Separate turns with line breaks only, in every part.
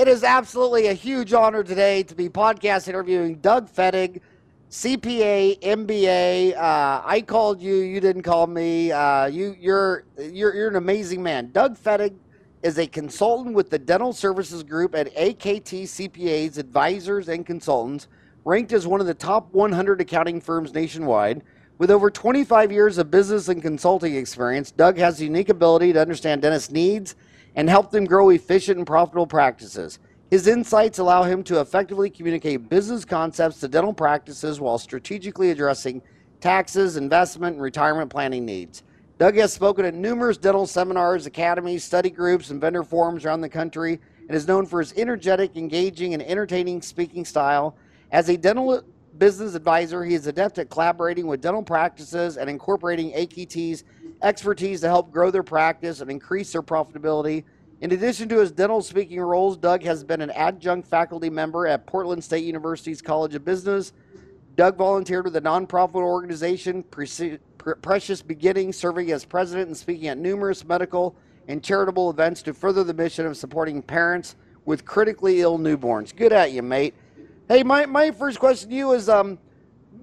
It is absolutely a huge honor today to be podcast interviewing Doug Fettig, CPA, MBA. Uh, I called you, you didn't call me. Uh, you, you're, you're, you're an amazing man. Doug Fettig is a consultant with the Dental Services Group at AKT CPAs, advisors, and consultants, ranked as one of the top 100 accounting firms nationwide. With over 25 years of business and consulting experience, Doug has the unique ability to understand dentist needs and help them grow efficient and profitable practices. His insights allow him to effectively communicate business concepts to dental practices while strategically addressing taxes, investment, and retirement planning needs. Doug has spoken at numerous dental seminars, academies, study groups, and vendor forums around the country and is known for his energetic, engaging, and entertaining speaking style. As a dental business advisor, he is adept at collaborating with dental practices and incorporating AKT's expertise to help grow their practice and increase their profitability. In addition to his dental speaking roles, Doug has been an adjunct faculty member at Portland State University's College of Business. Doug volunteered with a nonprofit organization, Precious Beginnings, serving as president and speaking at numerous medical and charitable events to further the mission of supporting parents with critically ill newborns. Good at you, mate. Hey, my, my first question to you is um,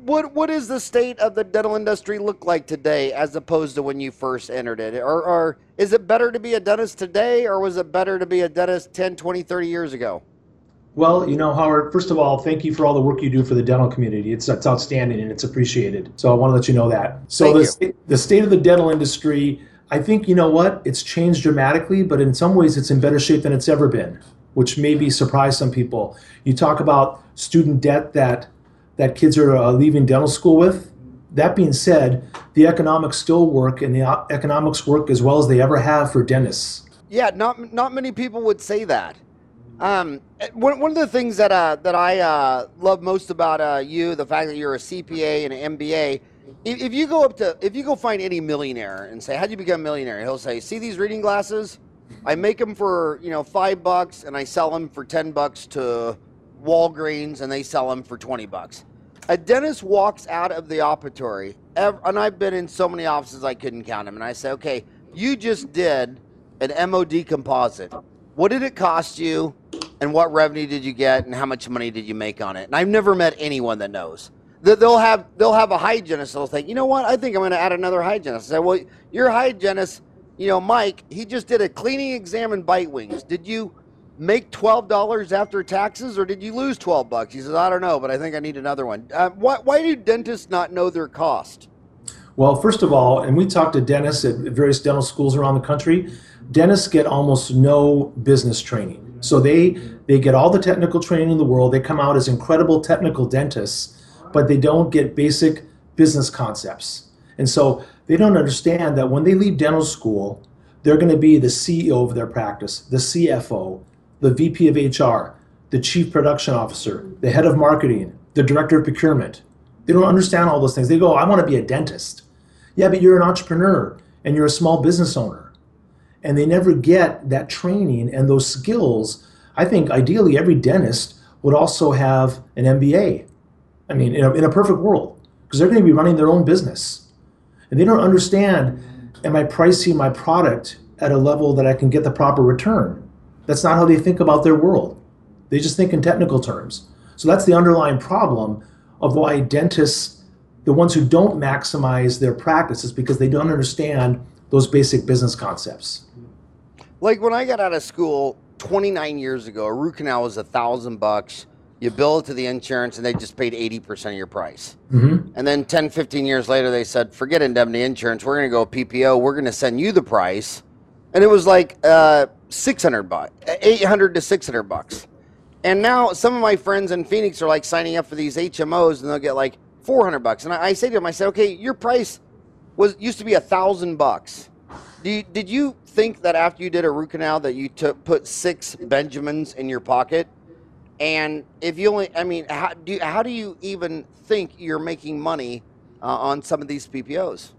what what is the state of the dental industry look like today as opposed to when you first entered it or, or is it better to be a dentist today or was it better to be a dentist 10 20 30 years ago
well, you know, Howard, first of all, thank you for all the work you do for the dental community. It's, it's outstanding and it's appreciated. So I want to let you know that. So the, st- the state of the dental industry, I think, you know what? It's changed dramatically, but in some ways it's in better shape than it's ever been, which maybe surprise some people. You talk about student debt that that kids are uh, leaving dental school with. That being said, the economics still work, and the uh, economics work as well as they ever have for dentists.
Yeah, not not many people would say that. Um, one, one of the things that uh, that I uh, love most about uh, you, the fact that you're a CPA and an MBA. If, if, you go up to, if you go find any millionaire and say, "How'd you become a millionaire?" He'll say, "See these reading glasses? I make them for you know five bucks, and I sell them for ten bucks to Walgreens, and they sell them for twenty bucks." A dentist walks out of the operatory, and I've been in so many offices I couldn't count them, and I say, okay, you just did an MOD composite. What did it cost you, and what revenue did you get, and how much money did you make on it? And I've never met anyone that knows. They'll have they'll have a hygienist. They'll think, you know what? I think I'm going to add another hygienist. I say, well, your hygienist, you know, Mike, he just did a cleaning exam and bite wings. Did you make twelve dollars after taxes, or did you lose twelve bucks? He says, I don't know, but I think I need another one. Uh, why, why do dentists not know their cost?
Well, first of all, and we talk to dentists at various dental schools around the country. Dentists get almost no business training, so they they get all the technical training in the world. They come out as incredible technical dentists, but they don't get basic business concepts, and so they don't understand that when they leave dental school, they're going to be the CEO of their practice, the CFO, the VP of HR, the Chief Production Officer, the Head of Marketing, the Director of Procurement. They don't understand all those things. They go, I want to be a dentist. Yeah, but you're an entrepreneur and you're a small business owner. And they never get that training and those skills. I think ideally every dentist would also have an MBA. I mean, in a, in a perfect world, because they're going to be running their own business. And they don't understand am I pricing my product at a level that I can get the proper return? That's not how they think about their world. They just think in technical terms. So that's the underlying problem of why dentists, the ones who don't maximize their practice, is because they don't understand those basic business concepts.
Like when I got out of school 29 years ago, a root canal was a thousand bucks. You bill it to the insurance and they just paid 80% of your price. Mm-hmm. And then 10, 15 years later, they said, forget indemnity insurance. We're going to go PPO. We're going to send you the price. And it was like, uh, 600 bucks, 800 to 600 bucks. And now some of my friends in Phoenix are like signing up for these HMOs and they'll get like 400 bucks. And I, I say to them, I said, okay, your price was used to be a thousand bucks. Did you think that after you did a root canal that you took put six Benjamins in your pocket? And if you only, I mean, how do you, how do you even think you're making money uh, on some of these PPOs?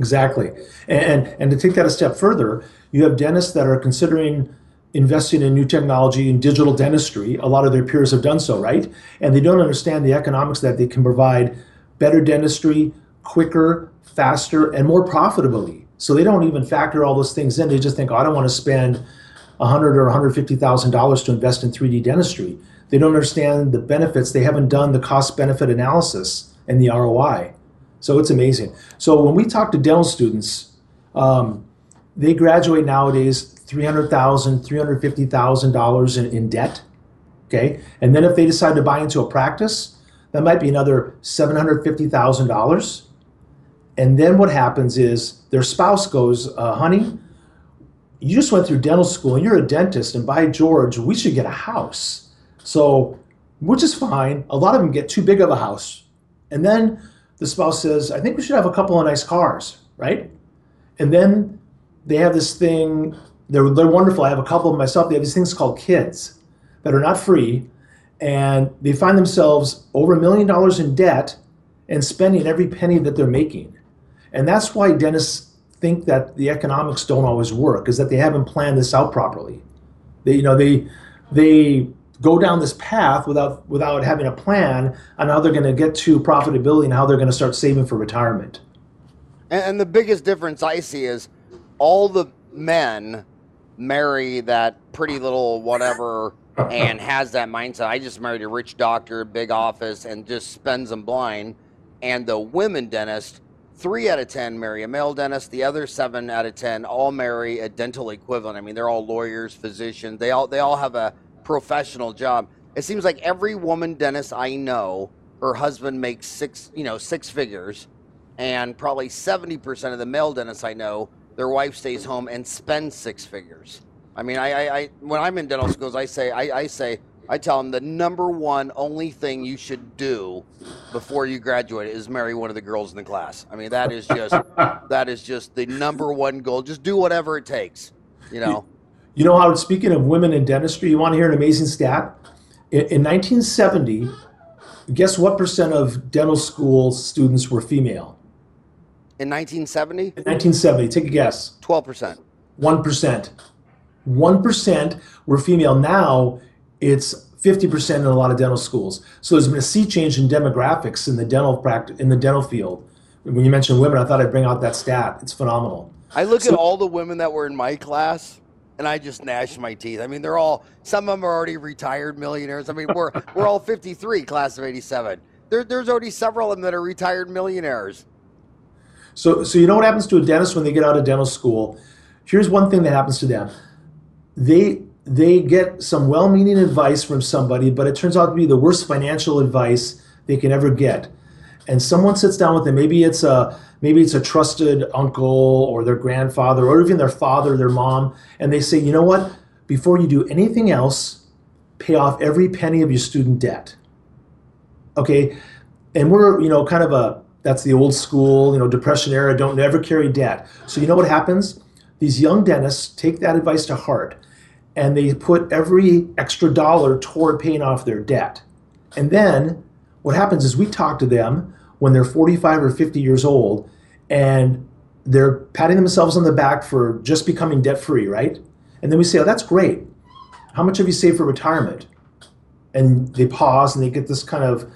Exactly. And, and to take that a step further, you have dentists that are considering investing in new technology in digital dentistry. A lot of their peers have done so, right? And they don't understand the economics that they can provide better dentistry quicker, faster, and more profitably. So they don't even factor all those things in. They just think, oh, I don't want to spend 100 or 150,000 dollars to invest in 3D dentistry. They don't understand the benefits. They haven't done the cost benefit analysis and the ROI. So it's amazing. So when we talk to dental students, um, they graduate nowadays $300,000, $350,000 in, in debt. Okay. And then if they decide to buy into a practice, that might be another $750,000. And then what happens is their spouse goes, uh, honey, you just went through dental school and you're a dentist, and by George, we should get a house. So, which is fine. A lot of them get too big of a house. And then the spouse says, I think we should have a couple of nice cars, right? And then they have this thing, they're, they're wonderful. I have a couple of myself. They have these things called kids that are not free. And they find themselves over a million dollars in debt and spending every penny that they're making. And that's why dentists think that the economics don't always work, is that they haven't planned this out properly. They, you know, they, they go down this path without without having a plan on how they're going to get to profitability and how they're going to start saving for retirement.
And, and the biggest difference I see is all the men marry that pretty little whatever and has that mindset. I just married a rich doctor, big office, and just spends them blind. And the women dentist, three out of ten marry a male dentist. The other seven out of ten all marry a dental equivalent. I mean, they're all lawyers, physicians. They all they all have a professional job. It seems like every woman dentist I know, her husband makes six, you know, six figures, and probably 70% of the male dentists I know, their wife stays home and spends six figures. I mean, I, I, I when I'm in dental schools, I say, I, I say, I tell them the number one only thing you should do before you graduate is marry one of the girls in the class. I mean, that is just that is just the number one goal. Just do whatever it takes, you know.
You know, Howard, speaking of women in dentistry, you want to hear an amazing stat? In, in 1970, guess what percent of dental school students were female?
In 1970?
In 1970, take a guess.
12%.
1%. 1% were female. Now it's 50% in a lot of dental schools. So there's been a sea change in demographics in the dental practice in the dental field. When you mentioned women, I thought I'd bring out that stat. It's phenomenal.
I look so, at all the women that were in my class and I just gnash my teeth. I mean, they're all some of them are already retired millionaires. I mean, we're we're all 53, class of 87. There, there's already several of them that are retired millionaires.
So, so you know what happens to a dentist when they get out of dental school? Here's one thing that happens to them. They they get some well-meaning advice from somebody, but it turns out to be the worst financial advice they can ever get. And someone sits down with them. Maybe it's a maybe it's a trusted uncle or their grandfather or even their father, their mom, and they say, you know what? Before you do anything else, pay off every penny of your student debt. Okay, and we're you know kind of a that's the old school you know depression era. Don't never carry debt. So you know what happens? These young dentists take that advice to heart, and they put every extra dollar toward paying off their debt. And then what happens is we talk to them when they're 45 or 50 years old and they're patting themselves on the back for just becoming debt free, right? And then we say, oh, that's great. How much have you saved for retirement? And they pause and they get this kind of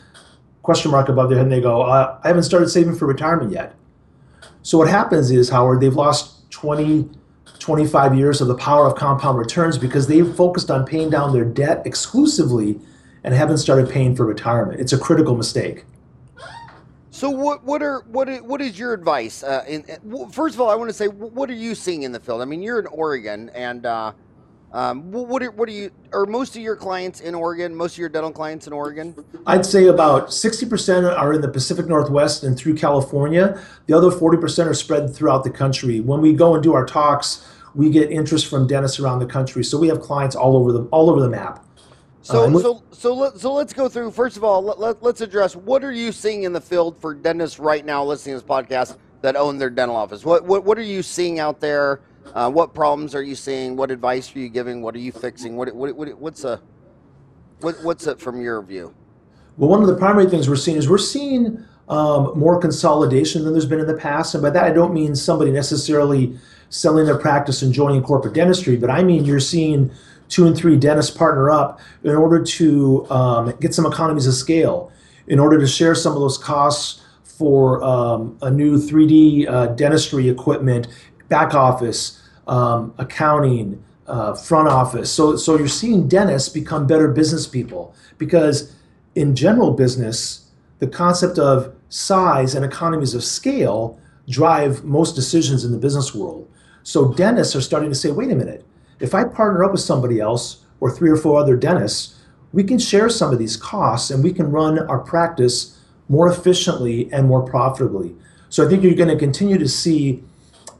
question mark above their head and they go, uh, I haven't started saving for retirement yet. So what happens is, Howard, they've lost 20, 25 years of the power of compound returns because they've focused on paying down their debt exclusively and haven't started paying for retirement. It's a critical mistake.
So what what are what is, what is your advice? Uh, in, in, first of all, I want to say what are you seeing in the field? I mean, you're in Oregon, and uh, um, what are, what are you? Are most of your clients in Oregon? Most of your dental clients in Oregon?
I'd say about sixty percent are in the Pacific Northwest and through California. The other forty percent are spread throughout the country. When we go and do our talks, we get interest from dentists around the country. So we have clients all over the all over the map.
So, uh, so, so, let, so let's go through. First of all, let, let, let's address what are you seeing in the field for dentists right now listening to this podcast that own their dental office? What, what, what are you seeing out there? Uh, what problems are you seeing? What advice are you giving? What are you fixing? What, what, what what's a, what, what's it from your view?
Well, one of the primary things we're seeing is we're seeing um, more consolidation than there's been in the past, and by that I don't mean somebody necessarily selling their practice and joining corporate dentistry, but I mean you're seeing two and three dentists partner up in order to um, get some economies of scale, in order to share some of those costs for um, a new 3D uh, dentistry equipment, back office, um, accounting, uh, front office. So, so you're seeing dentists become better business people because in general business, the concept of size and economies of scale drive most decisions in the business world. So dentists are starting to say, wait a minute, if I partner up with somebody else or three or four other dentists, we can share some of these costs and we can run our practice more efficiently and more profitably. So I think you're going to continue to see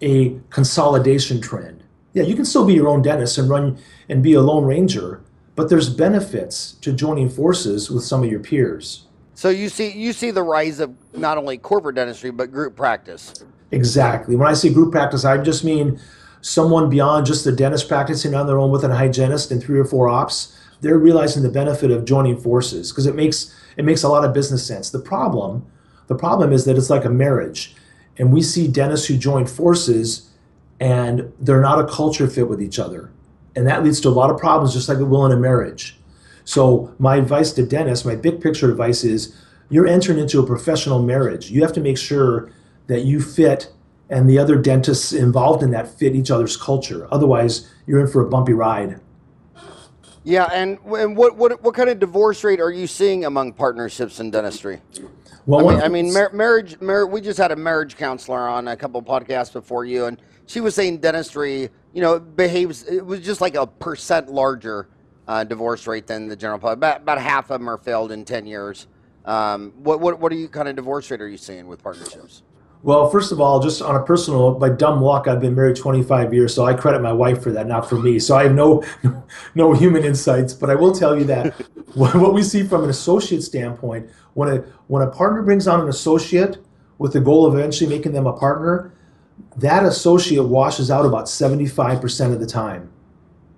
a consolidation trend. Yeah, you can still be your own dentist and run and be a lone ranger, but there's benefits to joining forces with some of your peers.
So you see you see the rise of not only corporate dentistry but group practice.
Exactly. When I say group practice, I just mean someone beyond just the dentist practicing on their own with a hygienist and three or four ops. They're realizing the benefit of joining forces because it makes it makes a lot of business sense. The problem, the problem is that it's like a marriage, and we see dentists who join forces and they're not a culture fit with each other, and that leads to a lot of problems, just like it will in a marriage. So my advice to dentists, my big picture advice is, you're entering into a professional marriage. You have to make sure that you fit and the other dentists involved in that fit each other's culture. Otherwise, you're in for a bumpy ride.
Yeah, and, and what, what what kind of divorce rate are you seeing among partnerships in dentistry? Well, I mean, I mean mar- marriage, mar- We just had a marriage counselor on a couple podcasts before you, and she was saying dentistry, you know, behaves. It was just like a percent larger uh, divorce rate than the general public. About, about half of them are failed in ten years. Um, what what what are you kind of divorce rate are you seeing with partnerships?
Well, first of all, just on a personal, by dumb luck, I've been married 25 years, so I credit my wife for that, not for me. So I have no, no human insights. But I will tell you that what we see from an associate standpoint, when a when a partner brings on an associate with the goal of eventually making them a partner, that associate washes out about 75% of the time.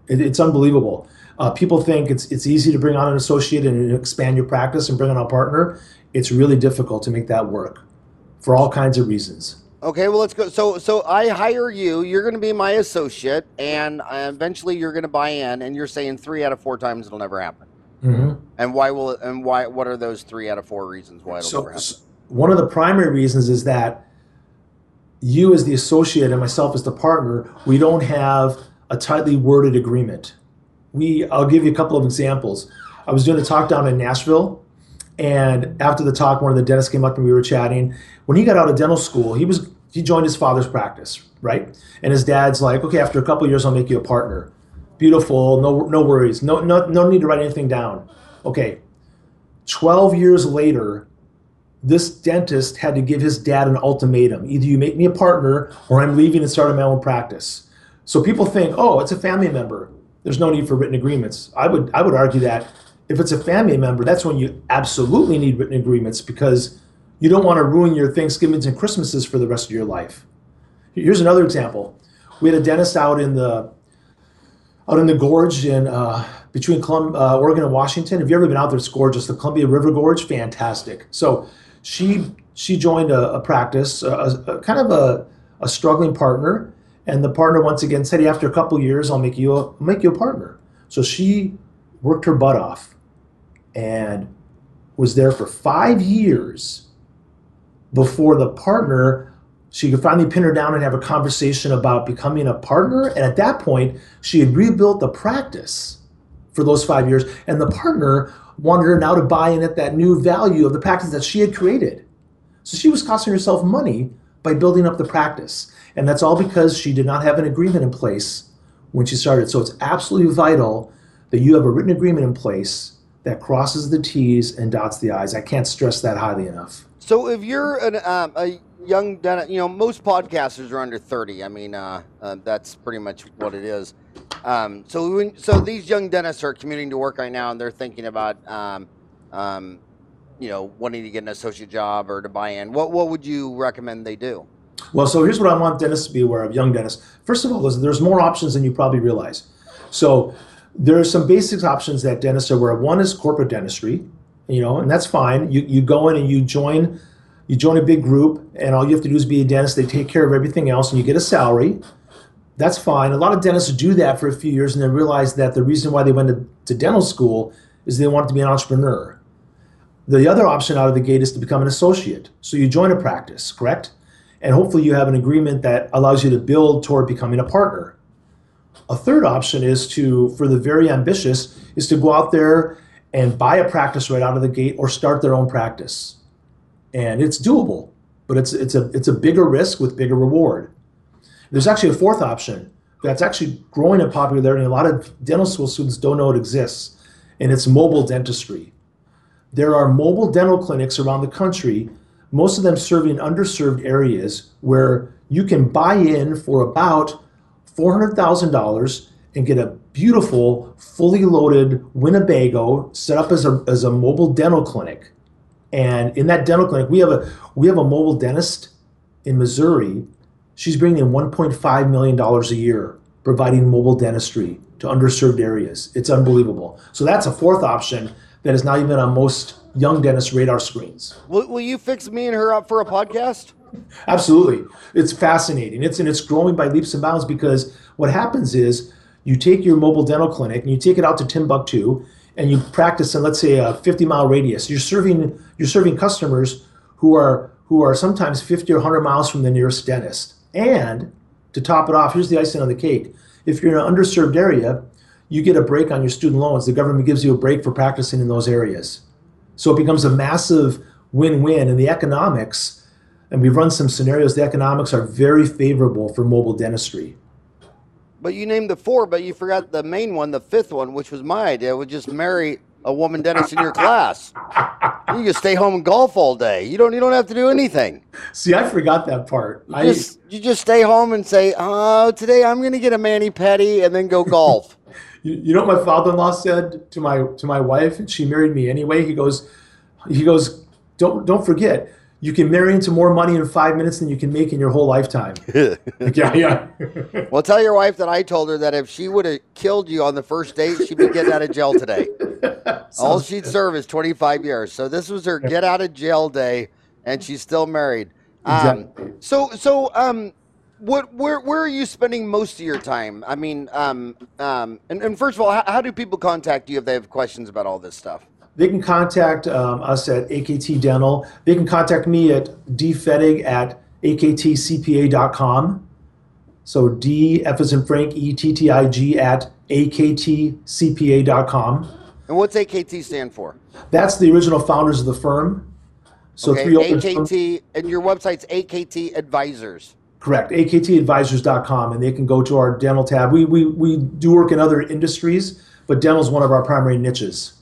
It, it's unbelievable. Uh, people think it's it's easy to bring on an associate and expand your practice and bring on a partner. It's really difficult to make that work for all kinds of reasons.
Okay, well let's go. So so I hire you. You're going to be my associate, and uh, eventually you're going to buy in. And you're saying three out of four times it'll never happen. Mm-hmm. And why will it? And why? What are those three out of four reasons why it'll so, never happen? So
one of the primary reasons is that you, as the associate, and myself as the partner, we don't have a tightly worded agreement. We. I'll give you a couple of examples. I was doing a talk down in Nashville and after the talk, one of the dentists came up and we were chatting. When he got out of dental school, he was he joined his father's practice, right? And his dad's like, okay, after a couple years, I'll make you a partner. Beautiful, no no worries, no no no need to write anything down. Okay, twelve years later, this dentist had to give his dad an ultimatum: either you make me a partner, or I'm leaving and starting my own practice. So people think, oh, it's a family member. There's no need for written agreements. I would I would argue that if it's a family member, that's when you absolutely need written agreements because you don't want to ruin your Thanksgivings and Christmases for the rest of your life. Here's another example. We had a dentist out in the out in the gorge in uh, between Colum- uh, Oregon and Washington. Have you ever been out there? It's gorgeous. The Columbia River Gorge, fantastic. So she she joined a, a practice, a, a, kind of a, a struggling partner, and the partner once again said, "After a couple years, I'll make you a, I'll make you a partner." So she worked her butt off and was there for five years before the partner she could finally pin her down and have a conversation about becoming a partner. And at that point she had rebuilt the practice for those five years. And the partner wanted her now to buy in at that new value of the practice that she had created. So she was costing herself money by building up the practice. And that's all because she did not have an agreement in place when she started. So it's absolutely vital that you have a written agreement in place that crosses the T's and dots the I's. I can't stress that highly enough.
So if you're an, um, a young dentist, you know, most podcasters are under 30. I mean, uh, uh, that's pretty much what it is. Um, so, when, so these young dentists are commuting to work right now, and they're thinking about, um, um, you know, wanting to get an associate job or to buy in. What what would you recommend they do?
Well, so here's what I want dentists to be aware of, young dentists. First of all, there's more options than you probably realize. So there are some basic options that dentists are aware of. One is corporate dentistry, you know, and that's fine. You, you go in and you join you join a big group and all you have to do is be a dentist. They take care of everything else and you get a salary. That's fine. A lot of dentists do that for a few years and then realize that the reason why they went to, to dental school is they wanted to be an entrepreneur. The other option out of the gate is to become an associate. So you join a practice, correct? And hopefully you have an agreement that allows you to build toward becoming a partner. A third option is to, for the very ambitious, is to go out there and buy a practice right out of the gate or start their own practice. And it's doable, but it's it's a it's a bigger risk with bigger reward. There's actually a fourth option that's actually growing in popularity. A lot of dental school students don't know it exists, and it's mobile dentistry. There are mobile dental clinics around the country, most of them serving underserved areas where you can buy in for about $400,000 and get a beautiful, fully loaded Winnebago set up as a, as a mobile dental clinic. And in that dental clinic, we have a we have a mobile dentist in Missouri. She's bringing in 1.5 million dollars a year providing mobile dentistry to underserved areas. It's unbelievable. So that's a fourth option that is not even on most young dentist radar screens.
Will, will you fix me and her up for a podcast?
Absolutely. It's fascinating. It's and it's growing by leaps and bounds because what happens is you take your mobile dental clinic and you take it out to Timbuktu and you practice in let's say a 50 mile radius. You're serving you're serving customers who are who are sometimes 50 or 100 miles from the nearest dentist. And to top it off, here's the icing on the cake. If you're in an underserved area, you get a break on your student loans. The government gives you a break for practicing in those areas. So it becomes a massive win-win and the economics and we've run some scenarios the economics are very favorable for mobile dentistry.
But you named the four, but you forgot the main one, the fifth one, which was my idea, would just marry a woman dentist in your class. You can stay home and golf all day. You don't you don't have to do anything.
See, I forgot that part.
You just, you just stay home and say, "Oh, today I'm going to get a mani pedi and then go golf."
you, you know what my father-in-law said to my to my wife, and she married me anyway. He goes, he goes, don't don't forget, you can marry into more money in five minutes than you can make in your whole lifetime. yeah,
yeah. well, tell your wife that I told her that if she would have killed you on the first date, she'd be getting out of jail today. All she'd good. serve is 25 years. So this was her get out of jail day, and she's still married. Um, exactly. So, so, um, what, where, where are you spending most of your time? I mean, um, um, and, and first of all, how, how do people contact you if they have questions about all this stuff?
They can contact um, us at AKT Dental. They can contact me at dfettig at aktcpa.com. So D, F as in Frank, E T T I G at aktcpa.com.
And what's AKT stand for?
That's the original founders of the firm.
So okay, three AKT, and your website's AKT Advisors.
Correct, aktadvisors.com, and they can go to our dental tab. We, we, we do work in other industries, but dental is one of our primary niches.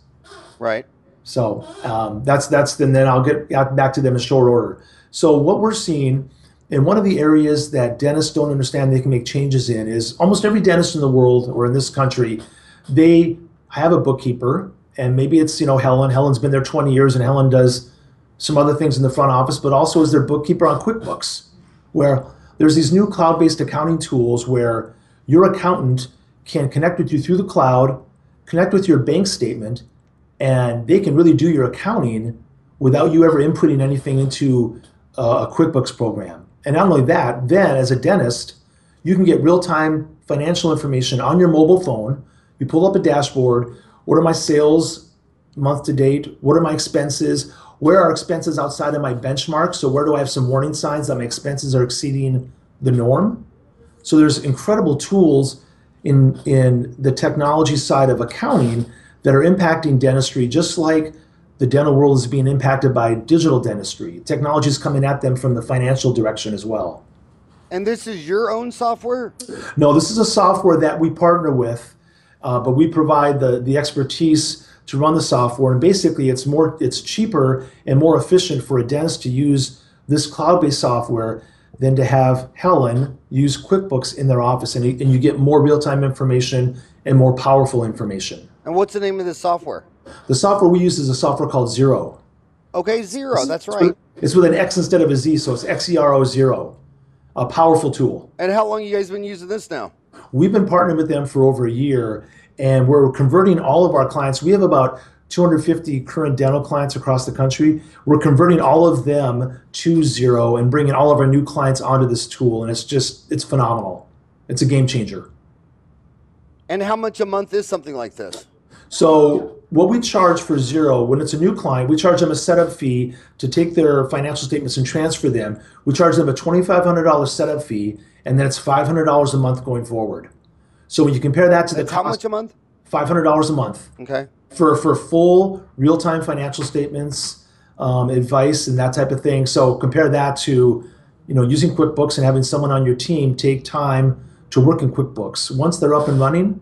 Right.
So um, that's that's and then I'll get back to them in short order. So what we're seeing, and one of the areas that dentists don't understand they can make changes in is almost every dentist in the world or in this country, they have a bookkeeper, and maybe it's you know Helen. Helen's been there 20 years, and Helen does some other things in the front office, but also is their bookkeeper on QuickBooks, where there's these new cloud-based accounting tools where your accountant can connect with you through the cloud, connect with your bank statement, and they can really do your accounting without you ever inputting anything into uh, a QuickBooks program. And not only that, then as a dentist, you can get real-time financial information on your mobile phone. You pull up a dashboard. What are my sales month to date? What are my expenses? Where are expenses outside of my benchmark? So where do I have some warning signs that my expenses are exceeding the norm? So there's incredible tools in in the technology side of accounting that are impacting dentistry just like the dental world is being impacted by digital dentistry. Technology is coming at them from the financial direction as well.
And this is your own software?
No, this is a software that we partner with, uh, but we provide the, the expertise to run the software. And basically, it's more it's cheaper and more efficient for a dentist to use this cloud-based software than to have Helen use QuickBooks in their office, and, and you get more real-time information and more powerful information.
And what's the name of the software?
The software we use is a software called Xero.
Okay, Xero. That's right.
It's with an X instead of a Z, so it's XERO Zero. A powerful tool.
And how long you guys been using this now?
We've been partnering with them for over a year, and we're converting all of our clients. We have about 250 current dental clients across the country. We're converting all of them to Xero and bringing all of our new clients onto this tool, and it's just it's phenomenal. It's a game changer.
And how much a month is something like this?
So what we charge for Xero when it's a new client, we charge them a setup fee to take their financial statements and transfer them. We charge them a $2,500 setup fee, and then it's $500 a month going forward. So when you compare that to the
That's how much a month?
five hundred dollars a month
Okay.
for for full real time financial statements, um, advice, and that type of thing. So compare that to you know using QuickBooks and having someone on your team take time to work in QuickBooks. Once they're up and running,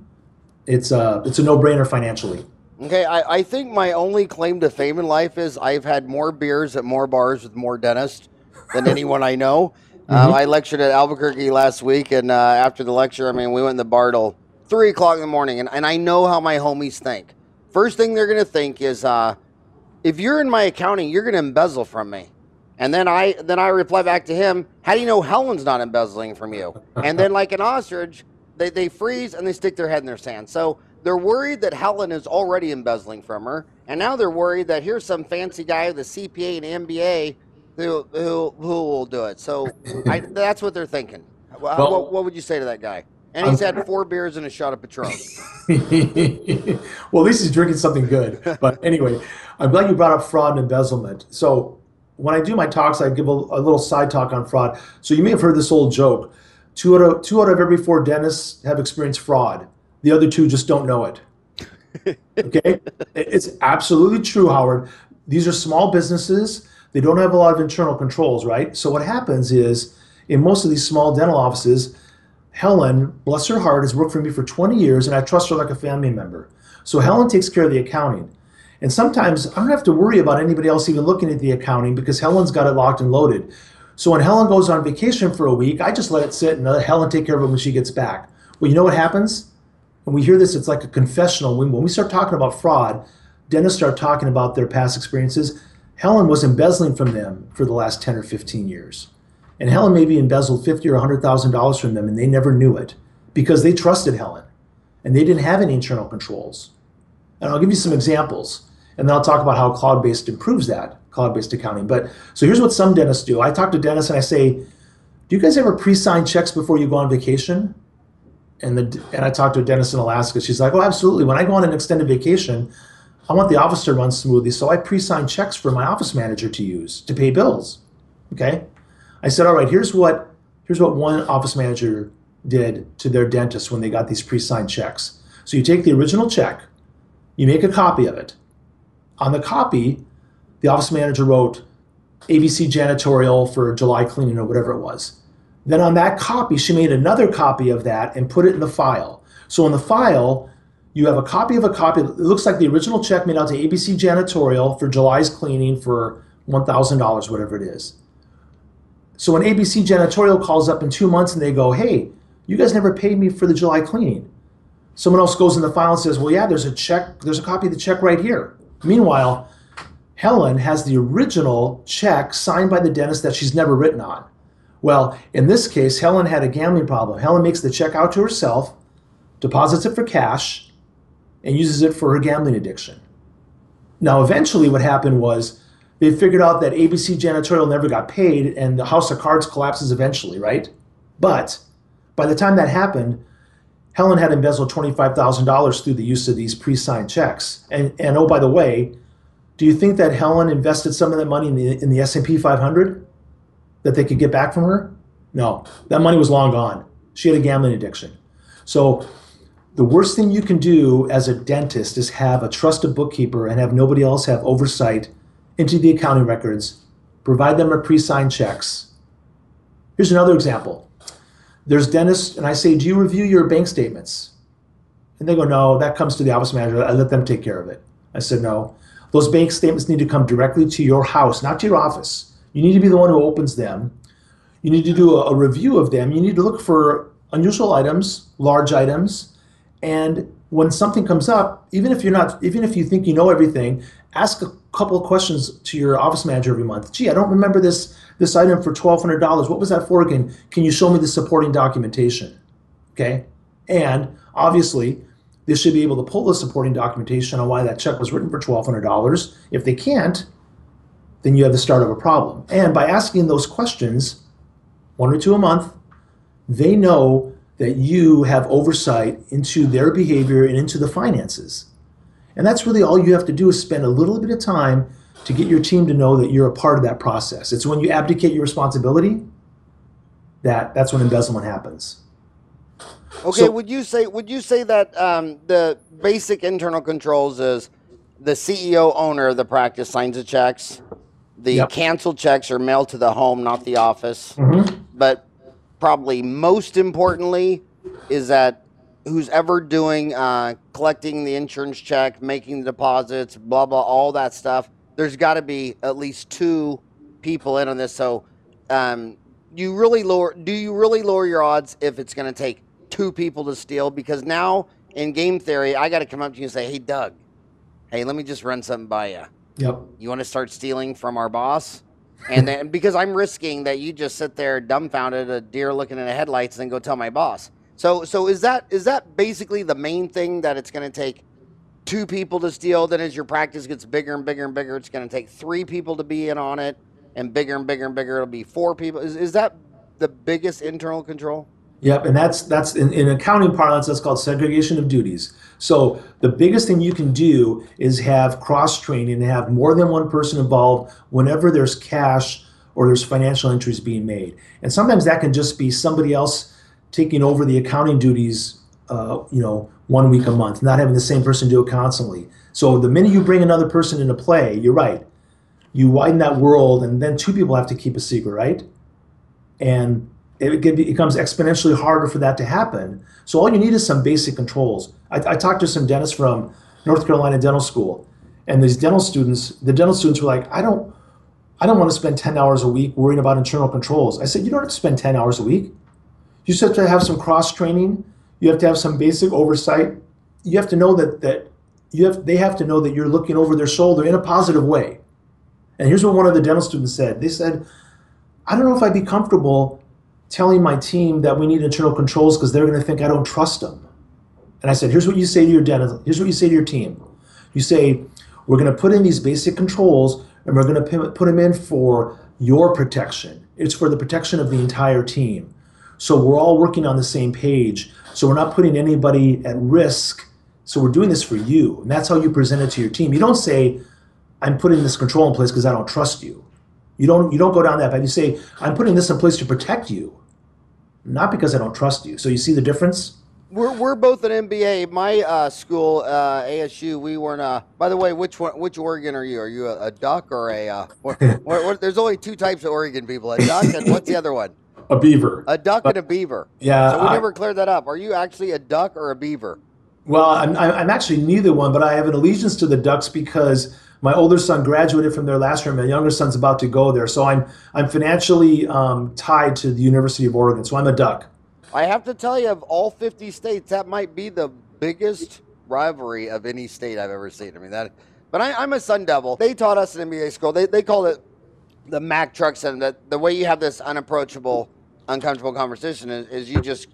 it's a it's a no brainer financially.
Okay, I, I think my only claim to fame in life is I've had more beers at more bars with more dentists than anyone I know. Uh,
Mhm.
I lectured at Albuquerque last week, and uh, after the lecture, I mean, we went in the bar till three o'clock in the morning, and, and I know how my homies think. First thing they're gonna think is, uh, if you're in my accounting, you're gonna embezzle from me. And then I then I reply back to him, how do you know Helen's not embezzling from you? And then like an ostrich, they, they freeze and they stick their head in their sand. So they're worried that Helen is already embezzling from her, and now they're worried that here's some fancy guy with a CPA and MBA who who, who will do it. So I, that's what they're thinking.
Well-
what, what would you say to that guy? And he's had four beers and a shot of Patron.
well, at least he's drinking something good. But anyway, I'm glad you brought up fraud and embezzlement. So when I do my talks, I give a, a little side talk on fraud. So you may have heard this old joke: two out of two out of every four dentists have experienced fraud. The other two just don't know it. Okay, it's absolutely true, Howard. These are small businesses. They don't have a lot of internal controls, right? So what happens is, in most of these small dental offices, Helen, bless her heart, has worked for me for 20 years and I trust her like a family member. So Helen takes care of the accounting. And sometimes I don't have to worry about anybody else even looking at the accounting because Helen's got it locked and loaded. So when Helen goes on vacation for a week, I just let it sit and let Helen take care of it when she gets back. Well, you know what happens? When we hear this, it's like a confessional. When, when we start talking about fraud, dentists start talking about their past experiences. Helen was embezzling from them for the last 10 or 15 years. And Helen maybe embezzled fifty or hundred thousand dollars from them, and they never knew it because they trusted Helen, and they didn't have any internal controls. And I'll give you some examples, and then I'll talk about how cloud-based improves that cloud-based accounting. But so here's what some dentists do. I talk to dentists and I say, "Do you guys ever pre-sign checks before you go on vacation?" And the and I talked to a dentist in Alaska. She's like, "Oh, absolutely. When I go on an extended vacation, I want the office to run smoothly, so I pre-sign checks for my office manager to use to pay bills." Okay. I said, all right, here's what here's what one office manager did to their dentist when they got these pre-signed checks. So you take the original check, you make a copy of it. On the copy, the office manager wrote ABC janitorial for July cleaning or whatever it was. Then on that copy, she made another copy of that and put it in the file. So in the file, you have a copy of a copy. It looks like the original check made out to ABC janitorial for July's cleaning for $1,000, whatever it is. So when ABC Janitorial calls up in two months and they go, hey, you guys never paid me for the July cleaning. Someone else goes in the file and says, well, yeah, there's a check, there's a copy of the check right here. Meanwhile, Helen has the original check signed by the dentist that she's never written on. Well, in this case, Helen had a gambling problem. Helen makes the check out to herself, deposits it for cash, and uses it for her gambling addiction. Now, eventually, what happened was they figured out that ABC janitorial never got paid and the house of cards collapses eventually, right? But by the time that happened, Helen had embezzled $25,000 through the use of these pre-signed checks. And, and oh, by the way, do you think that Helen invested some of that money in the, in the S&P 500 that they could get back from her? No, that money was long gone. She had a gambling addiction. So the worst thing you can do as a dentist is have a trusted bookkeeper and have nobody else have oversight into the accounting records, provide them with pre-signed checks. Here's another example. There's dentists, and I say, do you review your bank statements? And they go, no, that comes to the office manager. I let them take care of it. I said, no. Those bank statements need to come directly to your house, not to your office. You need to be the one who opens them. You need to do a, review of them. You need to look for unusual items, large items, and when something comes up, even if you're not, even if you think you know everything, ask a couple of questions to your office manager every month. Gee, I don't remember this this item for twelve hundred dollars. What was that for again? Can you show me the supporting documentation? Okay, and obviously they should be able to pull the supporting documentation on why that check was written for twelve hundred dollars. If they can't, then you have the start of a problem. And by asking those questions, one or two a month, they know that you have oversight into their behavior and into the finances. And that's really all you have to do is spend a little bit of time to get your team to know that you're a part of that process. It's when you abdicate your responsibility that that's when embezzlement happens.
Okay,
So-
would you say would you say that um, the basic internal controls is the CEO owner of the practice signs the checks, the
Yep.
canceled checks are mailed to the home, not the office.
Mhm.
But probably most importantly is that who's ever doing uh, collecting the insurance check, making the deposits, blah blah, all that stuff. There's got to be at least two people in on this. So, um, you really lower. Do you really lower your odds if it's going to take two people to steal? Because now in game theory, I got to come up to you and say, "Hey, Doug, hey, let me just run something by you.
Yep.
You want to start stealing from our boss?" And then because I'm risking that you just sit there dumbfounded, a deer looking in the headlights, and then go tell my boss. So, so is that is that basically the main thing that it's going to take two people to steal? Then as your practice gets bigger and bigger and bigger, it's going to take three people to be in on it, and bigger and bigger and bigger, it'll be four people. Is is that the biggest internal control?
Yep, and that's that's in, in accounting parlance that's called segregation of duties. So the biggest thing you can do is have cross training and have more than one person involved whenever there's cash or there's financial entries being made. And sometimes that can just be somebody else taking over the accounting duties, uh, you know, one week a month, not having the same person do it constantly. So the minute you bring another person into play, you're right. You widen that world, and then two people have to keep a secret, right? and it becomes exponentially harder for that to happen. So all you need is some basic controls. I, I talked to some dentists from North Carolina Dental School, and these dental students, the dental students were like, I don't, I don't want to spend 10 hours a week worrying about internal controls. I said, you don't have to spend 10 hours a week. You just have to have some cross training. You have to have some basic oversight. You have to know that that you have they have to know that you're looking over their shoulder in a positive way. And here's what one of the dental students said. They said, I don't know if I'd be comfortable telling my team that we need internal controls because they're going to think I don't trust them. And I said, here's what you say to your dentist. Here's what you say to your team. You say, we're going to put in these basic controls and we're going to put them in for your protection. It's for the protection of the entire team. So we're all working on the same page. So we're not putting anybody at risk. So we're doing this for you. And that's how you present it to your team. You don't say, I'm putting this control in place because I don't trust you. You don't you don't go down that path. You say, I'm putting this in place to protect you, not because I don't trust you. So you see the difference?
We're, we're both an MBA. My uh, school, uh, ASU, we weren't. Uh, by the way, which one? Which Oregon are you? Are you a, a duck or a? Uh, what, what, what- there's only two types of Oregon people: a duck and what's the other one?
A beaver.
A duck and a beaver.
Yeah.
So we
I-
never cleared that up. Are you actually a duck or a beaver?
well, I'm, I'm I'm actually neither one, but I have an allegiance to the Ducks because my older son graduated from there last year. My younger son's about to go there, so I'm I'm financially um, tied to the University of Oregon. So I'm a Duck.
I have to tell you, of all 50 states, that might be the biggest rivalry of any state I've ever seen. I mean that. But I, I'm a Sun Devil. They taught us in MBA school. They they call it the Mack trucks, and that the way you have this unapproachable, uncomfortable conversation is, is you just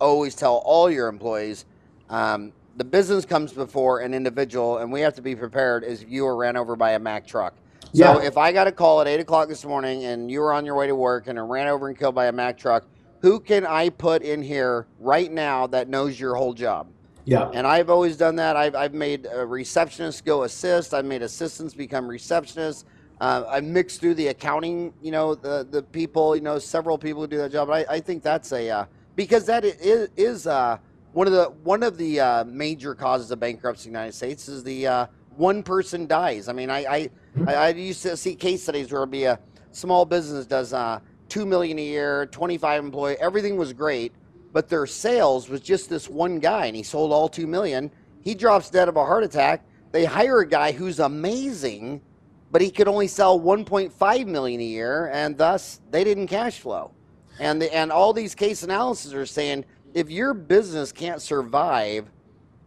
always tell all your employees. Um, the business comes before an individual, and we have to be prepared as if you were ran over by a Mack truck. So
Yeah.
if I got a call at eight o'clock this morning and you were on your way to work and are ran over and killed by a Mack truck, who can I put in here right now that knows your whole job?
Yeah.
And I've always done that. I've, I've made a receptionist go assist. I've made assistants become receptionists. Uh, I mixed through the accounting, you know, the the people, you know, several people who do that job. I, I think that's a uh, because that is, is uh, one of the one of the uh, major causes of bankruptcy in the United States is the uh, one person dies. I mean, I I, I I used to see case studies where it'd be a small business does uh, two million a year, twenty five employee, everything was great, but their sales was just this one guy, and he sold all two million. He drops dead of a heart attack. They hire a guy who's amazing, but he could only sell 1.5 million a year, and thus they didn't cash flow. And the, and all these case analysis are saying if your business can't survive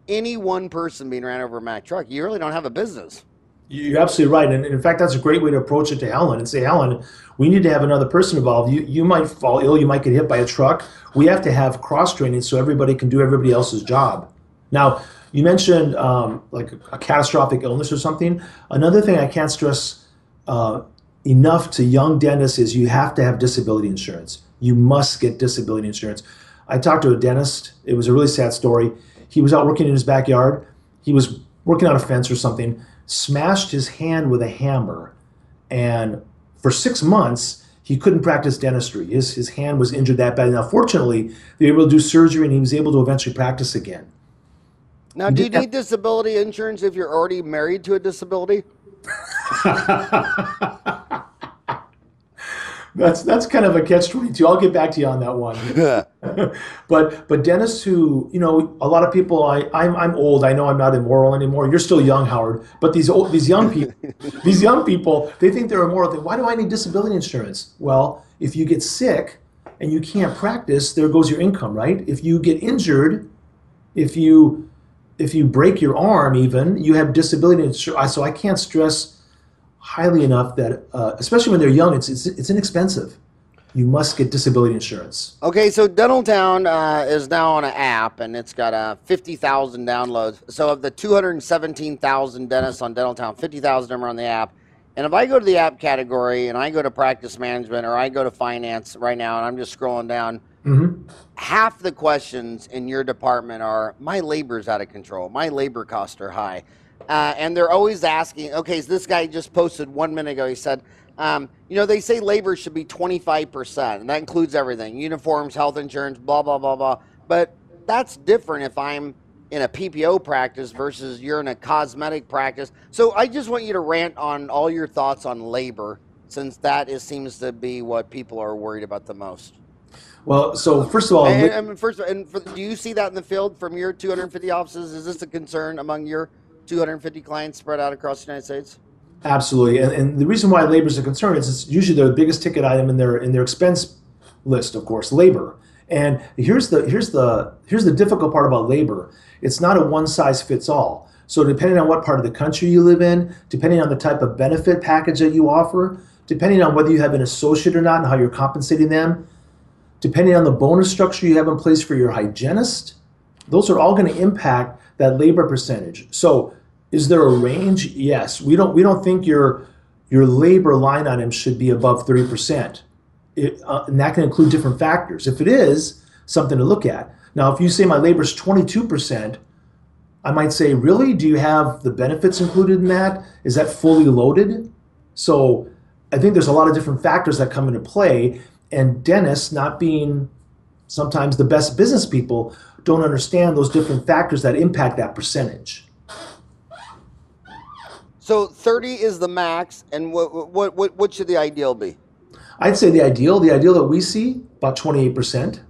any one person being ran over a Mack truck, you really don't have a business.
You're absolutely right, and in fact, that's a great way to approach it to Helen and say, Helen, we need to have another person involved. You you might fall ill, you might get hit by a truck. We have to have cross training so everybody can do everybody else's job. Now, you mentioned um, like a catastrophic illness or something. Another thing I can't stress uh, enough to young dentists is you have to have disability insurance. You must get disability insurance. I talked to a dentist. It was a really sad story. He was out working in his backyard. He was working on a fence or something, smashed his hand with a hammer, and for six months he couldn't practice dentistry. His, his hand was injured that bad. Now, fortunately, they were able to do surgery and he was able to eventually practice again.
Now, do you need disability insurance if you're already married to a disability?
that's that's kind of a catch twenty two. I'll get back to you on that one. but but dentists who you know a lot of people I I'm I'm old. I know I'm not immoral anymore. You're still young, Howard. But these old these young people these young people they think they're immoral. They, Why do I need disability insurance? Well, if you get sick and you can't practice, there goes your income, right? If you get injured, if you if you break your arm, even you have disability insurance. So I can't stress highly enough that, uh, especially when they're young, it's, it's, it's inexpensive. You must get disability insurance.
Okay, so Dentaltown uh, is now on an app, and it's got uh, 50,000 downloads. So of the 217,000 dentists on Dentaltown, 50,000 of them are on the app. And if I go to the app category and I go to practice management or I go to finance right now, and I'm just scrolling down, mm-hmm. half the questions in your department are my labor's out of control, my labor costs are high. Uh, and they're always asking, okay, so this guy just posted one minute ago. He said, um, you know, they say labor should be 25%, and that includes everything uniforms, health insurance, blah, blah, blah, blah. But that's different if I'm in a PPO practice versus you're in a cosmetic practice. So I just want you to rant on all your thoughts on labor, since that is, seems to be what people are worried about the most.
Well, so first of all,
and, and first, and for, do you see that in the field from your 250 offices? Is this a concern among your 250 clients spread out across the United States?
Absolutely, and, and the reason why labor is a concern is it's usually the biggest ticket item in their in their expense list, of course, labor. And here's the here's the here's the difficult part about labor. It's not a one size fits all. So depending on what part of the country you live in, depending on the type of benefit package that you offer, depending on whether you have an associate or not and how you're compensating them, depending on the bonus structure you have in place for your hygienist, those are all going to impact that labor percentage. So is there a range? Yes. We don't we don't think your your labor line item should be above 30%. It, uh, and that can include different factors. If it is, something to look at. Now, if you say my labor is 22%, I might say, really? Do you have the benefits included in that? Is that fully loaded? So I think there's a lot of different factors that come into play. And dentists, not being sometimes the best business people, don't understand those different factors that impact that percentage.
So 30 is the max, and what what what, what should the ideal be?
I'd say the ideal, the ideal that we see, about 28%.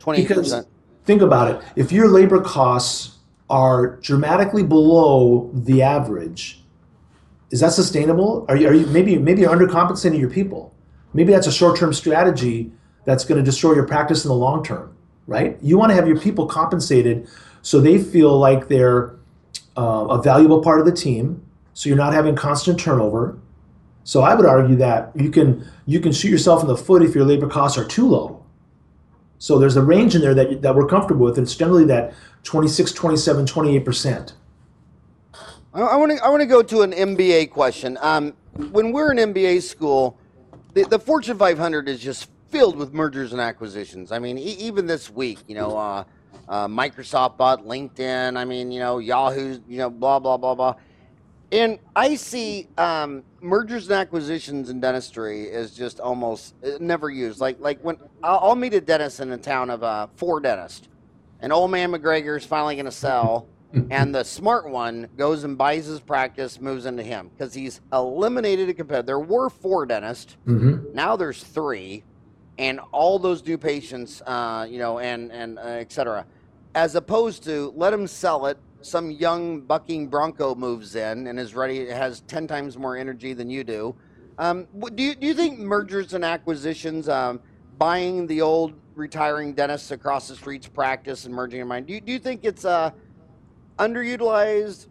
28%.
Because think about it, if your labor costs are dramatically below the average, is that sustainable? Are you, are you maybe maybe you're undercompensating your people? Maybe that's a short-term strategy that's going to destroy your practice in the long term right? You want to have your people compensated so they feel like they're uh, a valuable part of the team. So you're not having constant turnover. So I would argue that you can you can shoot yourself in the foot if your labor costs are too low. So there's a range in there that, that we're comfortable with. and It's generally that 26, 27, 28%.
I want to I want to go to an MBA question. Um, when we're in MBA school, the, the Fortune 500 is just filled with mergers and acquisitions. I mean, e- even this week, you know, uh, uh, Microsoft bought LinkedIn. I mean, you know, Yahoo, you know, blah blah blah blah. And I see um, mergers and acquisitions in dentistry is just almost uh, never used. Like like when I'll, I'll meet a dentist in a town of uh, four dentists, and old man McGregor is finally going to sell. and the smart one goes and buys his practice, moves into him because he's eliminated a competitor. There were four dentists, mm-hmm. now there's three and all those new patients, uh, you know, and and uh, et cetera, as opposed to let them sell it. Some young bucking bronco moves in and is ready, has ten times more energy than you do. Um, do you do you think mergers and acquisitions, um, buying the old retiring dentists across the street's practice and merging in mine, do you, do you think it's uh, underutilized,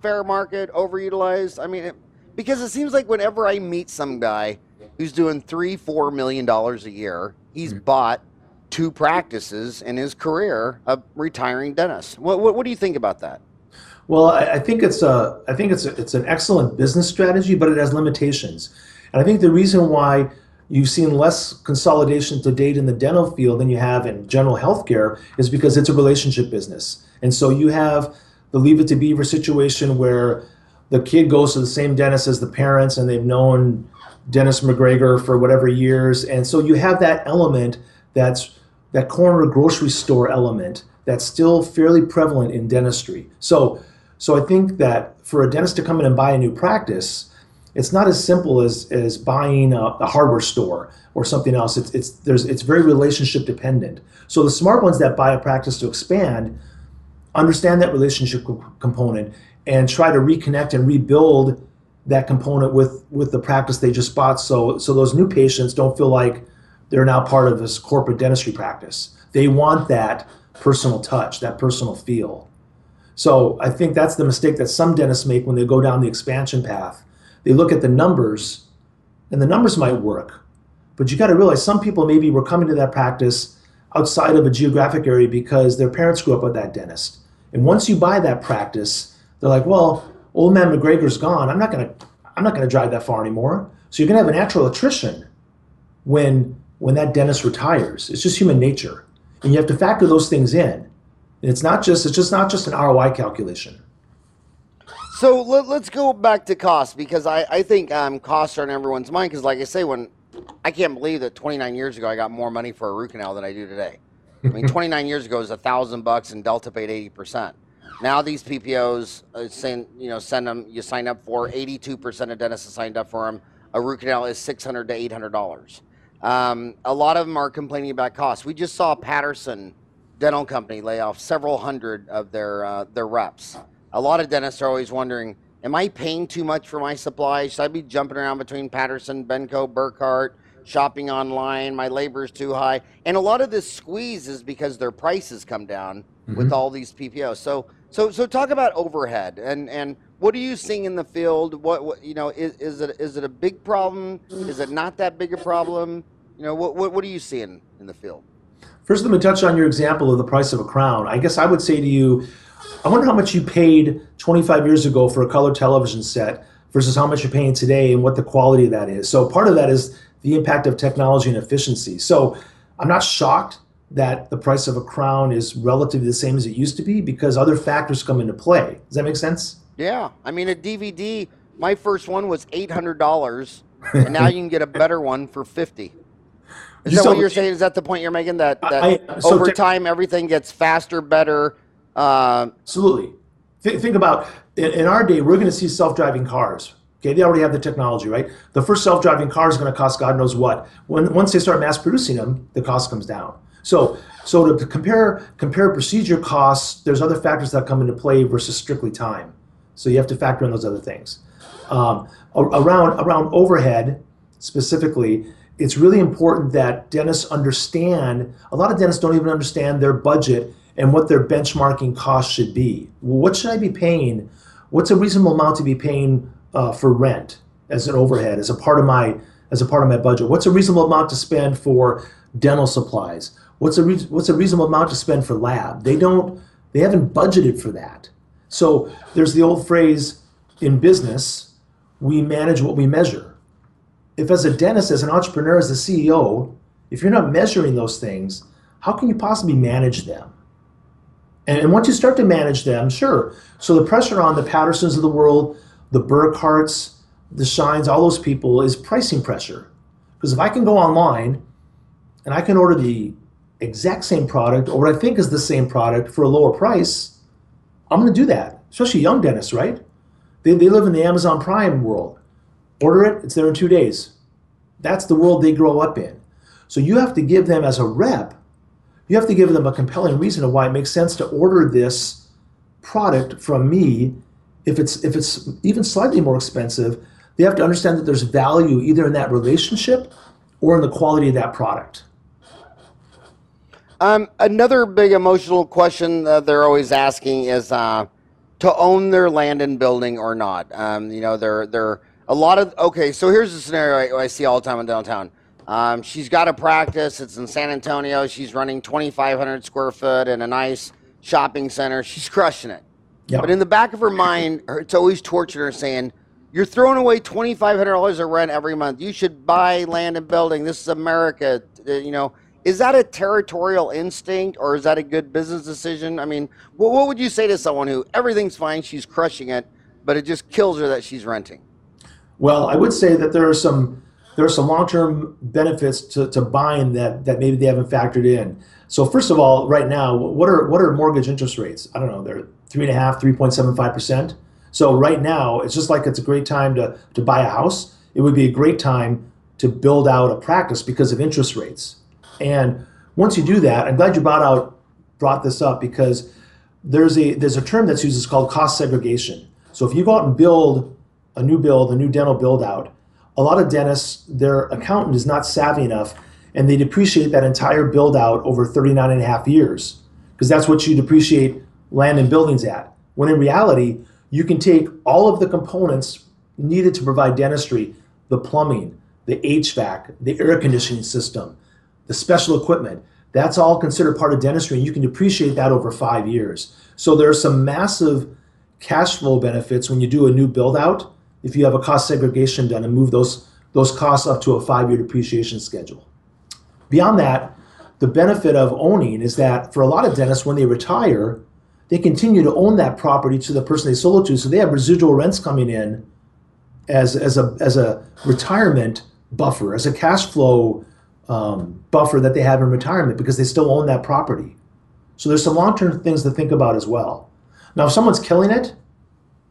fair market, overutilized? I mean, it, because it seems like whenever I meet some guy who's doing three, four million dollars a year. He's mm-hmm. bought two practices in his career of retiring dentist. What, what, what do you think about that?
Well, I, I think it's a, I think it's a, it's an excellent business strategy, but it has limitations. And I think the reason why you've seen less consolidation to date in the dental field than you have in general healthcare is because it's a relationship business. And so you have the leave it to beaver situation where the kid goes to the same dentist as the parents and they've known Dennis McGregor for whatever years, and so you have that element that's that corner grocery store element that's still fairly prevalent in dentistry. So, so I think that for a dentist to come in and buy a new practice, it's not as simple as as buying a, a hardware store or something else. It's it's there's it's very relationship dependent. So the smart ones that buy a practice to expand understand that relationship component and try to reconnect and rebuild that component with with the practice they just bought so so those new patients don't feel like they're now part of this corporate dentistry practice they want that personal touch that personal feel so i think that's the mistake that some dentists make when they go down the expansion path they look at the numbers and the numbers might work but you got to realize some people maybe were coming to that practice outside of a geographic area because their parents grew up with that dentist and once you buy that practice they're like well old man McGregor's gone. I'm not gonna I'm not gonna drive that far anymore. So you're gonna have a natural attrition when when that dentist retires. It's just human nature, and you have to factor those things in. And it's not just it's just not just an ROI calculation.
So let, us go back to cost because I, I think um, costs are in everyone's mind. Because like I say, when I can't believe that 29 years ago I got more money for a root canal than I do today. I mean, 29 years ago it was a thousand bucks and Delta paid 80 percent. Now these PPOs uh, send you know send them you sign up for 82% of dentists have signed up for them. A root canal is 600 to 800 dollars. Um, a lot of them are complaining about costs. We just saw Patterson Dental Company lay off several hundred of their uh, their reps. A lot of dentists are always wondering, am I paying too much for my supplies? Should I be jumping around between Patterson, Benco, Burkhart, shopping online? My labor is too high, and a lot of this squeeze is because their prices come down mm-hmm. with all these PPOs. So so, so talk about overhead and and what are you seeing in the field? What, what you know is, is it is it a big problem? Is it not that big a problem? You know, what what, what are you seeing in the field?
First, let me touch on your example of the price of a crown. I guess I would say to you, I wonder how much you paid 25 years ago for a color television set versus how much you're paying today and what the quality of that is. So part of that is the impact of technology and efficiency. So I'm not shocked that the price of a crown is relatively the same as it used to be because other factors come into play. Does that make sense?
Yeah. I mean, a DVD, my first one was $800, and now you can get a better one for 50 Is that what you're saying? Is that the point you're making? That, that I, so over time, everything gets faster, better?
Uh, Absolutely. Th- think about in, in our day, we're going to see self driving cars. Okay, they already have the technology, right? The first self-driving car is going to cost God knows what. When once they start mass producing them, the cost comes down. So, so to compare compare procedure costs, there's other factors that come into play versus strictly time. So you have to factor in those other things. Um, around around overhead specifically, it's really important that dentists understand. A lot of dentists don't even understand their budget and what their benchmarking cost should be. What should I be paying? What's a reasonable amount to be paying uh, for rent as an overhead as a part of my as a part of my budget? What's a reasonable amount to spend for dental supplies? What's a re- what's a reasonable amount to spend for lab? They don't they haven't budgeted for that. So there's the old phrase in business, we manage what we measure. If as a dentist, as an entrepreneur, as a CEO, if you're not measuring those things, how can you possibly manage them? And, and once you start to manage them, sure. So the pressure on the Pattersons of the world, the Burkharts, the Scheins, all those people is pricing pressure. Because if I can go online and I can order the exact same product or what I think is the same product for a lower price, I'm going to do that. Especially young dentists, right? They, they live in the Amazon Prime world. Order it, it's there in two days. That's the world they grow up in. So you have to give them as a rep, you have to give them a compelling reason of why it makes sense to order this product from me. If it's if it's even slightly more expensive, they have to understand that there's value either in that relationship or in the quality of that product.
Um, another big emotional question that they're always asking is uh, to own their land and building or not. Um, you know, they're they're a lot of okay. So here's the scenario I, I see all the time in Dentaltown. Um, she's got a practice. It's in San Antonio. She's running 2,500 square foot in a nice shopping center. She's crushing it. Yep. But in the back of her mind, it's always torturing her saying, "You're throwing away 2,500 dollars of rent every month. You should buy land and building. This is America. Uh, you know." is that a territorial instinct or is that a good business decision? I mean, what, what would you say to someone who everything's fine, she's crushing it, but it just kills her that she's renting?
Well, I would say that there are some there are some long-term benefits to, to buying that that maybe they haven't factored in. So first of all, right now, what are what are mortgage interest rates? I don't know. They're three and a half, three point seven five percent. So right now, it's just like it's a great time to to buy a house. It would be a great time to build out a practice because of interest rates. And once you do that, I'm glad you brought out brought this up because there's a there's a term that's used. It's called cost segregation. So if you go out and build a new build, a new dental build out, a lot of dentists, their accountant is not savvy enough and they depreciate that entire build out over 39 and a half years because that's what you depreciate land and buildings at. When in reality, you can take all of the components needed to provide dentistry, the plumbing, the HVAC, the air conditioning system, the special equipment, that's all considered part of dentistry and you can depreciate that over five years. So there are some massive cash flow benefits when you do a new build out if you have a cost segregation done and move those, those costs up to a five year depreciation schedule. Beyond that, the benefit of owning is that for a lot of dentists, when they retire, they continue to own that property to the person they sold it to. So they have residual rents coming in as, as, a, as a retirement buffer, as a cash flow um, buffer that they have in retirement because they still own that property. So there's some long term things to think about as well. Now, if someone's killing it,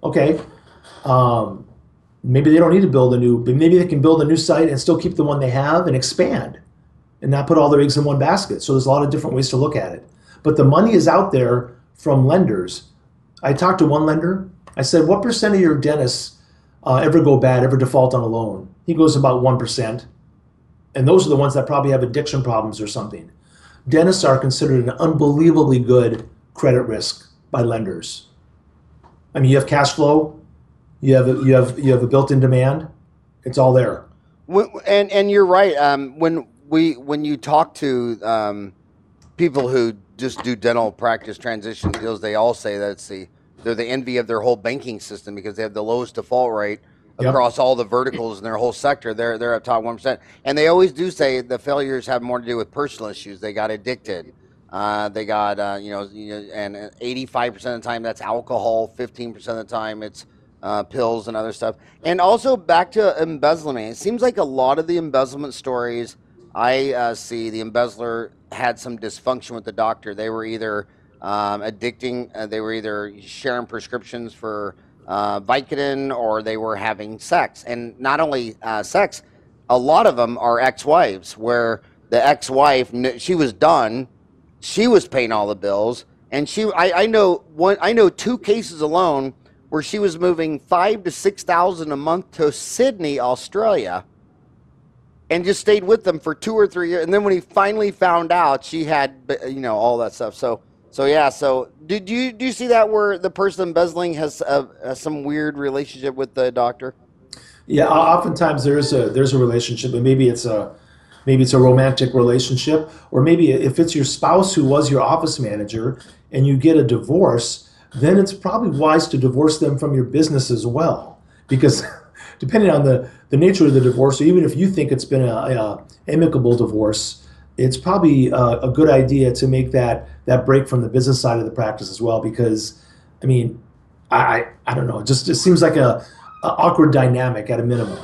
okay, um, maybe they don't need to build a new, but maybe they can build a new site and still keep the one they have and expand and not put all their eggs in one basket. So there's a lot of different ways to look at it. But the money is out there from lenders. I talked to one lender. I said, "What percent of your dentists uh, ever go bad, ever default on a loan?" He goes about one percent, and those are the ones that probably have addiction problems or something. Dentists are considered an unbelievably good credit risk by lenders. I mean, you have cash flow, you have you have you have a built-in demand. It's all there.
And and you're right. Um, when we when you talk to um, people who just do dental practice transition deals, they all say that it's the they're the envy of their whole banking system because they have the lowest default rate across yep. all the verticals in their whole sector. They're they're at top one percent, and they always do say the failures have more to do with personal issues. They got addicted. Uh, they got uh, you know, and eighty five percent of the time that's alcohol. Fifteen percent of the time it's uh, pills and other stuff. And also back to embezzlement. It seems like a lot of the embezzlement stories I uh, see, the embezzler had some dysfunction with the doctor. They were either um, addicting, uh, they were either sharing prescriptions for uh, Vicodin or they were having sex. And not only uh, sex, a lot of them are ex-wives where the ex-wife, she was done, she was paying all the bills, and she, I, I know one, I know two cases alone where she was moving five to six thousand a month to Sydney, Australia, and just stayed with them for two or three years. And then when he finally found out, she had you know all that stuff. So so yeah. So did you do you see that where the person embezzling has uh, some weird relationship with the doctor?
Yeah, oftentimes there's a there's a relationship, and maybe it's a maybe it's a romantic relationship, or maybe if it's your spouse who was your office manager and you get a divorce then it's probably wise to divorce them from your business as well. Because depending on the, the nature of the divorce, or even if you think it's been a, amicable divorce, it's probably a, a, good idea to make that that break from the business side of the practice as well. Because, I mean, I I, don't know, it just it seems like a, a awkward dynamic at a minimum.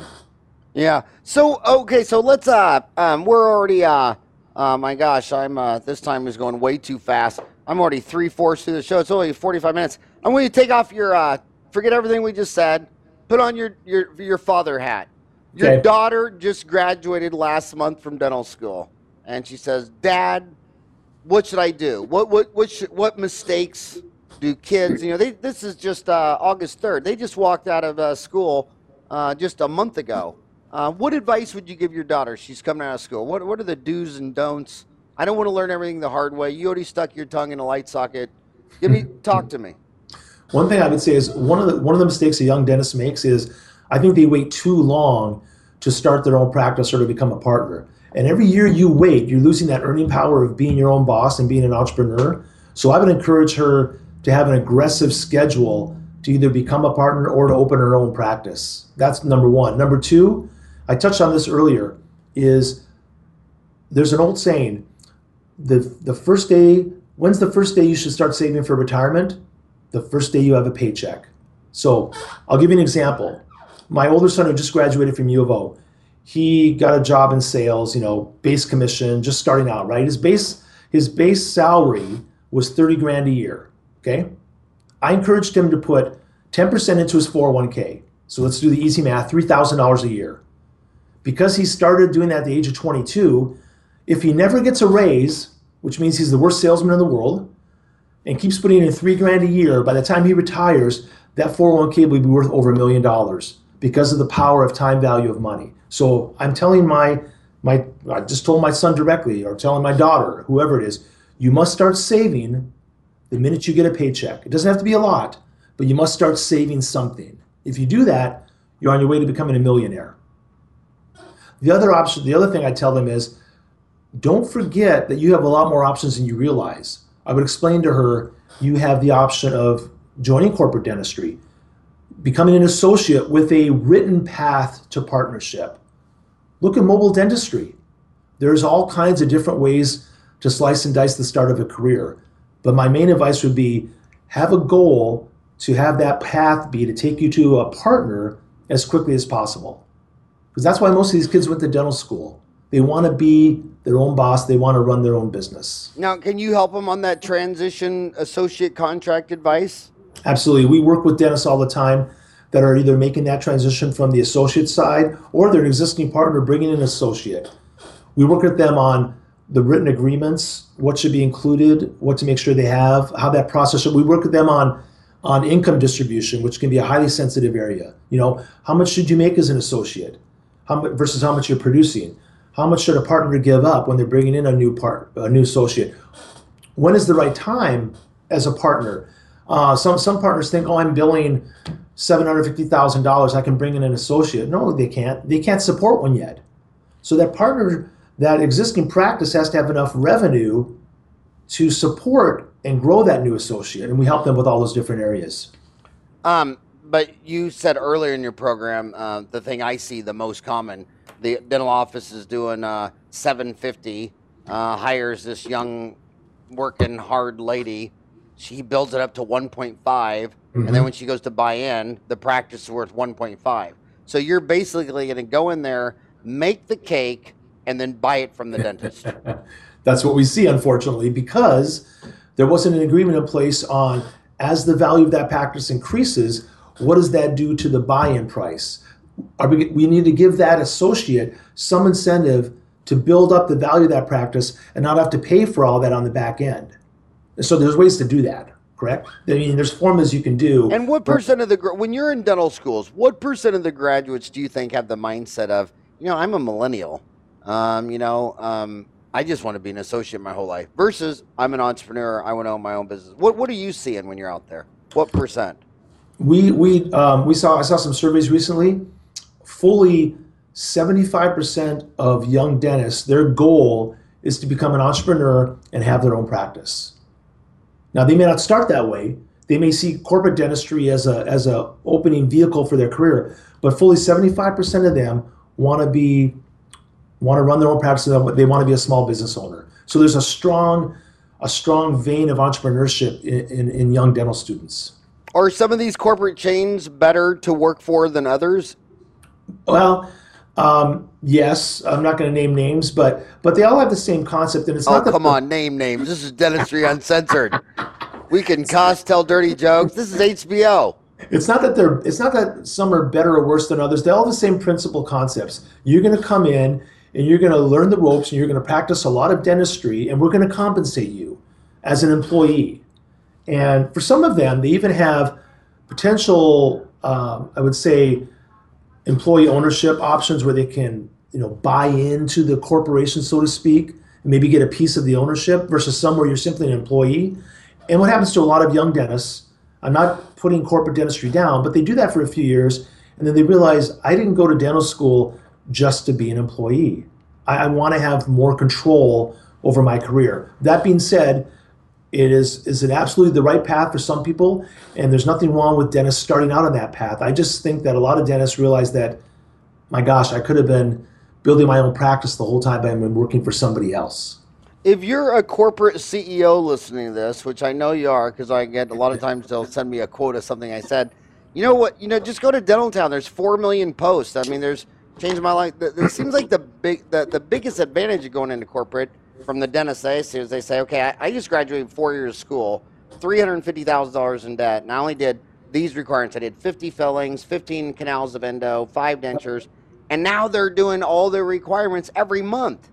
Yeah. So okay, so let's uh um we're already uh uh my gosh, I'm uh this time is going way too fast. I'm already three fourths through the show. It's only 45 minutes. I'm going to take off your, uh, forget everything we just said. Put on your your your father hat. Your okay. daughter just graduated last month from dental school, and she says, "Dad, what should I do? What what what should, what mistakes do kids? You know, they, this is just uh, August 3rd. They just walked out of uh, school uh, just a month ago. Uh, what advice would you give your daughter? She's coming out of school. What what are the do's and don'ts I don't want to learn everything the hard way. You already stuck your tongue in a light socket. Give me talk to me.
One thing I would say is one of the one of the mistakes a young dentist makes is I think they wait too long to start their own practice or to become a partner. And every year you wait, you're losing that earning power of being your own boss and being an entrepreneur. So I would encourage her to have an aggressive schedule to either become a partner or to open her own practice. That's number one. Number two, I touched on this earlier, is there's an old saying the the first day when's the first day you should start saving for retirement the first day you have a paycheck so i'll give you an example my older son who just graduated from u of o he got a job in sales, you know, base commission, just starting out, right? His base his base salary was 30 grand a year. Okay. I encouraged him to put 10% into his 401k. So let's do the easy math $3,000 a year. Because he started doing that at the age of 22, if he never gets a raise, which means he's the worst salesman in the world, and keeps putting in three grand a year, by the time he retires, that 401k will be worth over a million dollars because of the power of time value of money. So I'm telling my my I just told my son directly or telling my daughter, whoever it is, you must start saving the minute you get a paycheck. It doesn't have to be a lot, but you must start saving something. If you do that, you're on your way to becoming a millionaire. The other option, the other thing I tell them is don't forget that you have a lot more options than you realize. I would explain to her you have the option of joining corporate dentistry, becoming an associate with a written path to partnership. Look at mobile dentistry. There's all kinds of different ways to slice and dice the start of a career. But my main advice would be have a goal to have that path be to take you to a partner as quickly as possible. Because that's why most of these kids went to dental school. They want to be their own boss, they want to run their own business.
Now, can you help them on that transition associate contract advice?
Absolutely. We work with dentists all the time that are either making that transition from the associate side or their existing partner bringing in an associate. We work with them on the written agreements, what should be included, what to make sure they have, how that process. Should. We work with them on on income distribution, which can be a highly sensitive area. You know, how much should you make as an associate, how much versus how much you're producing? How much should a partner give up when they're bringing in a new part, a new associate? When is the right time as a partner? Uh, some some partners think, oh, I'm billing seven hundred fifty thousand dollars. I can bring in an associate. No, they can't. They can't support one yet. So that partner, that existing practice has to have enough revenue to support and grow that new associate, and we help them with all those different areas.
Um, but you said earlier in your program, uh, the thing I see the most common, the dental office is doing uh, 750, uh, hires this young, working hard lady. She builds it up to 1.5, mm-hmm. and then when she goes to buy in, the practice is worth 1.5. So you're basically going to go in there, make the cake, and then buy it from the dentist.
That's what we see, unfortunately, because there wasn't an agreement in place on as the value of that practice increases, what does that do to the buy-in price? We, we, need to give that associate some incentive to build up the value of that practice and not have to pay for all that on the back end. So there's ways to do that, correct? I mean, there's formulas you can do.
And what percent of the when you're in dental schools, what percent of the graduates do you think have the mindset of, you know, I'm a millennial, um, you know, um, I just want to be an associate my whole life versus I'm an entrepreneur. I want to own my own business. What What are you seeing when you're out there? What percent?
We we um, we saw I saw some surveys recently. Fully 75% of young dentists, their goal is to become an entrepreneur and have their own practice. Now they may not start that way. They may see corporate dentistry as a as a opening vehicle for their career, but fully 75% of them want to be want to run their own practice, they want to be a small business owner. So there's a strong, a strong vein of entrepreneurship in, in, in young dental students.
Are some of these corporate chains better to work for than others?
Well, um, yes, I'm not going to name names, but but they all have the same concept, and it's
oh,
not.
Oh, come on, name names. This is dentistry uncensored. we can cuss, tell dirty jokes. This is HBO.
It's not that they're. It's not that some are better or worse than others. They all have the same principal concepts. You're going to come in and you're going to learn the ropes and you're going to practice a lot of dentistry and we're going to compensate you as an employee. And for some of them, they even have potential, um, I would say, employee ownership options where they can, you know, buy into the corporation, so to speak, and maybe get a piece of the ownership versus some where you're simply an employee. And what happens to a lot of young dentists, I'm not putting corporate dentistry down, but they do that for a few years and then they realize I didn't go to dental school just to be an employee. I, I want to have more control over my career. That being said, it is is it absolutely the right path for some people, and there's nothing wrong with dentists starting out on that path. I just think that a lot of dentists realize that, my gosh, I could have been building my own practice the whole time but I've been working for somebody else.
If you're a corporate CEO listening to this, which I know you are, because I get a lot of times they'll send me a quote of something I said. You know what? You know, just go to Dental Town. There's four million posts. I mean, there's changed my life. It seems like the big, the, the biggest advantage of going into corporate from the dentist see is they say, okay, I, just graduated four years of school, three hundred fifty thousand dollars in debt, and I only did these requirements. I did fifty fillings, fifteen canals of endo, five dentures, and now they're doing all their requirements every month.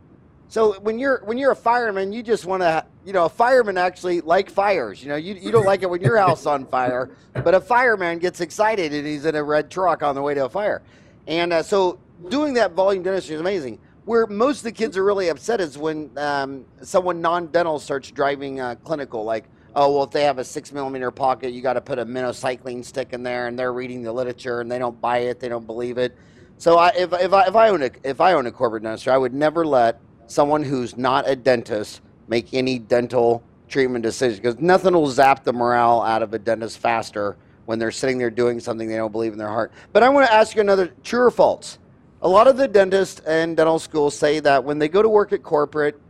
So when you're when you're a fireman, you just want to, you know, a fireman actually like fires. You know, you, you don't like it when your house on fire, but a fireman gets excited and he's in a red truck on the way to a fire. And uh, so doing that volume dentistry is amazing. Where most of the kids are really upset is when um, someone non-dental starts driving uh, clinical, like, oh well, if they have a six millimeter pocket, you got to put a minocycline stick in there, and they're reading the literature and they don't buy it, they don't believe it. So I, if, if I if I own a if I own a corporate dentistry, I would never let someone who's not a dentist make any dental treatment decision because nothing will zap the morale out of a dentist faster when they're sitting there doing something they don't believe in their heart. But I want to ask you another true or false. A lot of the dentists and dental schools say that when they go to work at corporate,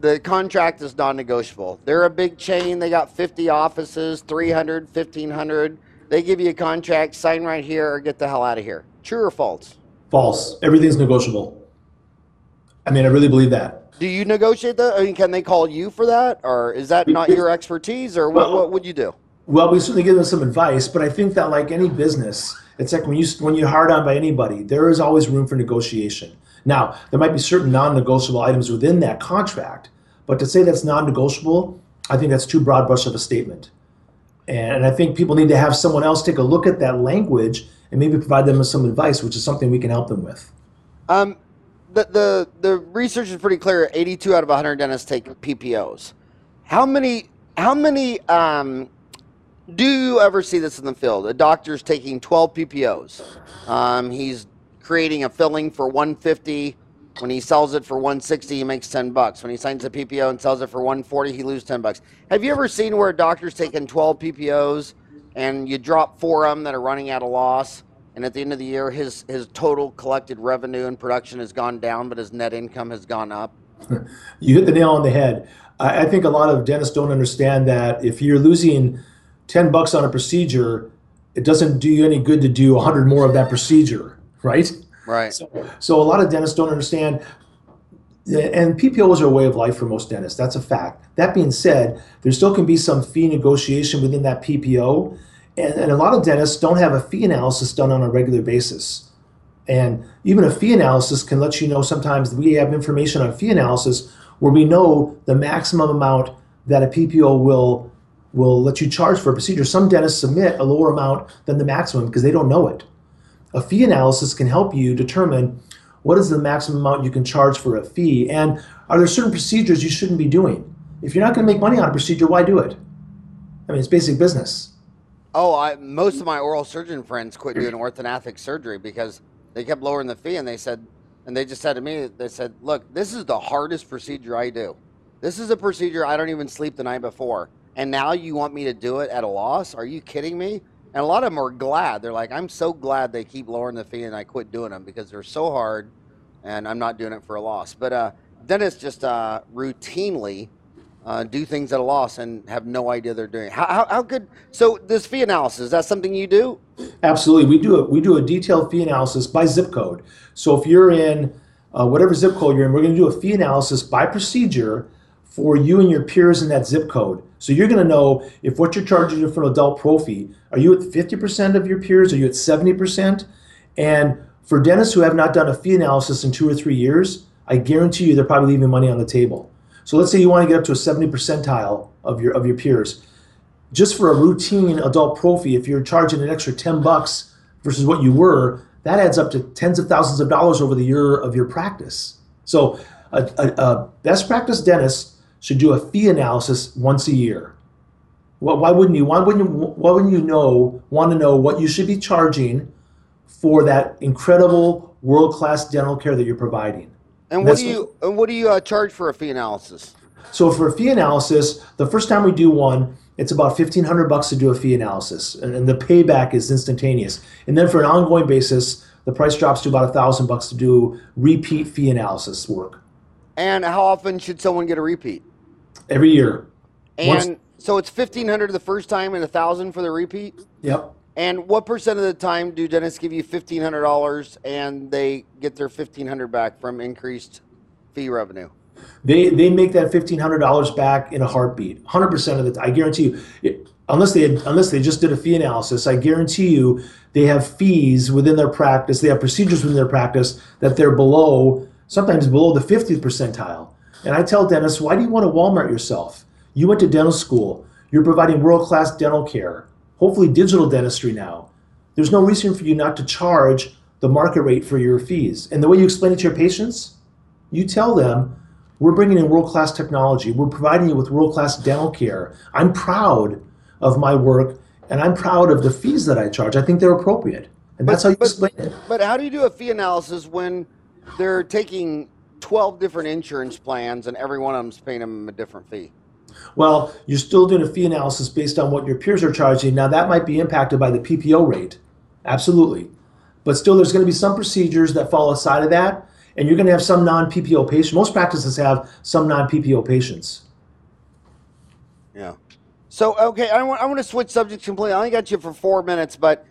the contract is non-negotiable. They're a big chain. They got 50 offices, 300, 1500. They give you a contract, sign right here or get the hell out of here. True or false?
False. Everything's negotiable. I mean, I really believe that.
Do you negotiate that? I mean, can they call you for that, or is that not your expertise, or what? What would you do?
Well, we certainly give them some advice, but I think that like any business, it's like when you when you're hard on by anybody, there is always room for negotiation. Now, there might be certain non-negotiable items within that contract, but to say that's non-negotiable, I think that's too broad brush of a statement. And I think people need to have someone else take a look at that language and maybe provide them with some advice, which is something we can help them with.
Um, the the the research is pretty clear. Eighty-two out of hundred dentists take PPOs. How many? How many? Um, do you ever see this in the field? A doctor's taking twelve PPOs. Um, he's creating a filling for one fifty. When he sells it for 160, he makes 10 bucks. When he signs a PPO and sells it for 140, he loses 10 bucks. Have you ever seen where a doctor's taking 12 PPOs and you drop four of them that are running at a loss, and at the end of the year, his his total collected revenue and production has gone down, but his net income has gone up?
You hit the nail on the head. I, I think a lot of dentists don't understand that if you're losing 10 bucks on a procedure, it doesn't do you any good to do 100 more of that procedure, right?
Right.
So, so a lot of dentists don't understand, and PPOs are a way of life for most dentists. That's a fact. That being said, there still can be some fee negotiation within that PPO, and, and a lot of dentists don't have a fee analysis done on a regular basis. And even a fee analysis can let you know sometimes we have information on fee analysis where we know the maximum amount that a PPO will will let you charge for a procedure. Some dentists submit a lower amount than the maximum because they don't know it. A fee analysis can help you determine what is the maximum amount you can charge for a fee and are there certain procedures you shouldn't be doing? If you're not going to make money on a procedure, why do it? I mean, it's basic business.
Oh, I, most of my oral surgeon friends quit doing orthodontic surgery because they kept lowering the fee, and they said, and they just said to me, they said, "Look, this is the hardest procedure I do. This is a procedure I don't even sleep the night before, and now you want me to do it at a loss? Are you kidding me?" And a lot of them are glad. They're like, "I'm so glad they keep lowering the fee, and I quit doing them because they're so hard, and I'm not doing it for a loss." But uh, dentists just uh, routinely uh, do things at a loss and have no idea they're doing. it. How, how, how could so this fee analysis? Is that something you do?
Absolutely, we do a we do a detailed fee analysis by zip code. So if you're in uh, whatever zip code you're in, we're going to do a fee analysis by procedure for you and your peers in that zip code. So you're going to know if what you're charging for an adult pro fee, are you at 50% of your peers? Are you at 70%? And for dentists who have not done a fee analysis in two or three years, I guarantee you they're probably leaving money on the table. So let's say you want to get up to a 70 percentile of your of your peers. Just for a routine adult pro fee, if you're charging an extra 10 bucks versus what you were, that adds up to tens of thousands of dollars over the year of your practice. So a, a, a best practice dentist should do a fee analysis once a year. Well, why wouldn't you? Why wouldn't you? Why wouldn't you know? Want to know what you should be charging for that incredible world class dental care that you're providing?
And what do you and what do you uh, charge for a fee analysis?
So for a fee analysis, the first time we do one, it's about fifteen hundred bucks to do a fee analysis, and, and the payback is instantaneous. And then for an ongoing basis, the price drops to about a thousand bucks to do repeat fee analysis work
And how often should someone get a repeat?
Every year.
And
Once-
so it's fifteen hundred the first time and a thousand for the repeat.
Yep.
And what percent of the time do dentists give you fifteen hundred dollars and they get their fifteen hundred back from increased fee revenue?
They they make that fifteen hundred dollars back in a heartbeat, hundred percent of the. I guarantee you, it, unless they had, unless they just did a fee analysis, I guarantee you they have fees within their practice. They have procedures within their practice that they're below, sometimes below the fiftieth percentile. And I tell dentists, why do you want to Walmart yourself? You went to dental school. You're providing world class dental care hopefully digital dentistry now. There's no reason for you not to charge the market rate for your fees. And the way you explain it to your patients, you tell them, we're bringing in world class technology. We're providing you with world class dental care. I'm proud of my work and I'm proud of the fees that I charge. I think they're appropriate. And that's how you
but,
explain it.
But how do you do a fee analysis when they're taking 12 different insurance plans and every one of them's paying them a different fee?
Well, you're still doing a fee analysis based on what your peers are charging. Now, that might be impacted by the PPO rate. Absolutely. But still, there's going to be some procedures that fall outside of that, and you're going to have some non PPO patients. Most practices have some non PPO patients.
Yeah. So, okay, I want, I want to switch subjects completely. I only got you for four minutes, but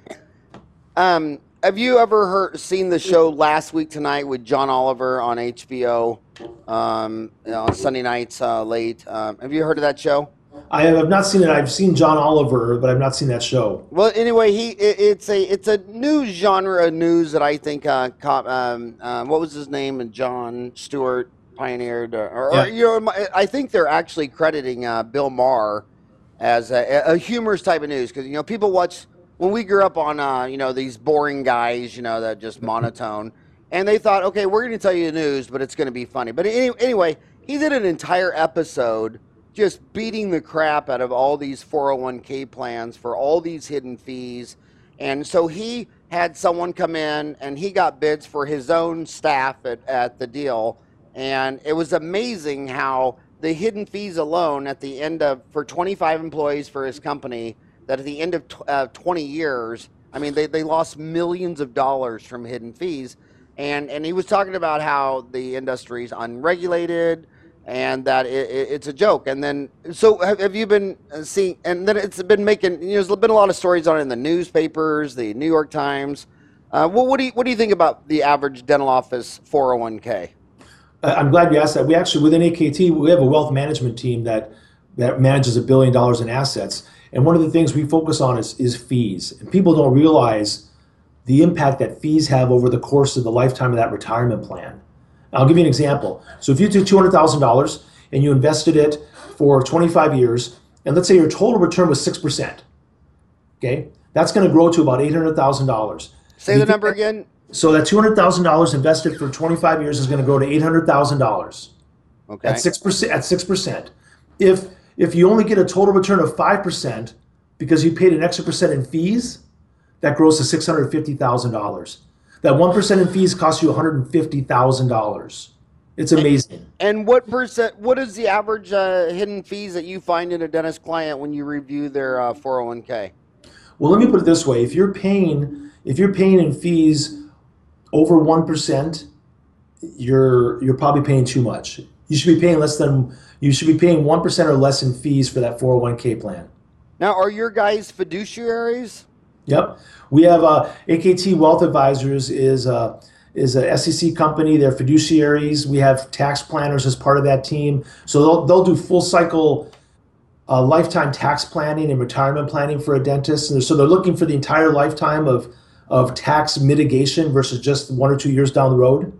um, have you ever heard seen the show Last Week Tonight with John Oliver on HBO? Um, you know, on Sunday nights uh, late. Um, have you heard of that show?
I have not seen it. I've seen John Oliver, but I've not seen that show.
Well, anyway, he it, it's a it's a new genre of news that I think uh, caught, um, um, what was his name and Jon Stewart pioneered, or, or yeah. you know, I think they're actually crediting uh, Bill Maher as a, a humorous type of news because you know people watch when we grew up on uh, you know these boring guys, you know that just monotone, and they thought, okay, we're going to tell you the news, but it's going to be funny. But any, anyway, he did an entire episode just beating the crap out of all these 401k plans for all these hidden fees, and so he had someone come in and he got bids for his own staff at, at the deal, and it was amazing how the hidden fees alone at the end of for 25 employees for his company that at the end of uh, 20 years, I mean, they, they lost millions of dollars from hidden fees. And, and he was talking about how the industry is unregulated and that it, it, it's a joke. And then, so have, have you been uh, seeing, and then it's been making, you know, there's been a lot of stories on it in the newspapers, the New York Times. Uh, well, what do you what do you think about the average dental office 401k?
I'm glad you asked that. We actually within AKT we have a wealth management team that that manages a billion dollars in assets, and one of the things we focus on is, is fees. And people don't realize the impact that fees have over the course of the lifetime of that retirement plan. I'll give you an example. So if you took $200,000 and you invested it for 25 years, and let's say your total return was 6%, okay, that's going to grow to about $800,000.
Say the number again.
So that $200,000 invested for 25 years is going to grow to $800,000. Okay. At 6%, at 6%. If if you only get a total return of 5% because you paid an extra percent in fees, that grows to $650,000. That 1% in fees costs you $150,000. It's amazing.
And, and, what percent? What is the average uh, hidden fees that you find in a dentist client when you review their uh, 401k?
Well, let me put it this way: if you're paying, if you're paying in fees over one percent, you're you're probably paying too much. You should be paying less than you should be paying 1% or less in fees for that 401k plan.
Now, are your guys fiduciaries?
Yep. We have uh, AKT Wealth Advisors is a, uh, is a SEC company. They're fiduciaries. We have tax planners as part of that team. So they'll, they'll do full cycle uh, lifetime tax planning and retirement planning for a dentist. And so they're looking for the entire lifetime of, of tax mitigation versus just one or two years down the road.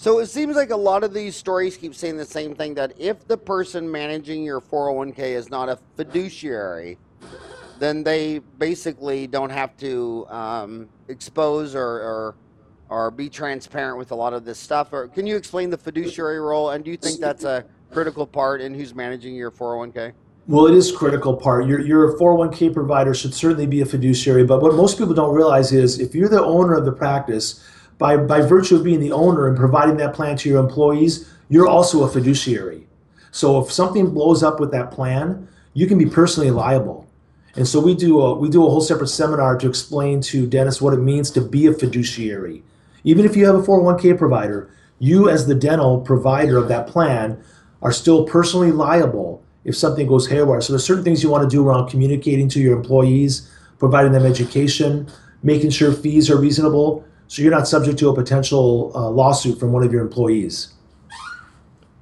So it seems like a lot of these stories keep saying the same thing that if the person managing your 401k is not a fiduciary, then they basically don't have to um, expose or, or, or be transparent with a lot of this stuff. Or can you explain the fiduciary role? And do you think that's a critical part in who's managing your 401k?
Well, it is critical part. Your your 401k provider should certainly be a fiduciary. But what most people don't realize is if you're the owner of the practice by, by virtue of being the owner and providing that plan to your employees, you're also a fiduciary. So if something blows up with that plan, you can be personally liable. And so we do a, we do a whole separate seminar to explain to dentists what it means to be a fiduciary. Even if you have a 401k provider, you as the dental provider of that plan are still personally liable if something goes haywire. So there's certain things you want to do around communicating to your employees providing them education, making sure fees are reasonable, so you're not subject to a potential uh, lawsuit from one of your employees.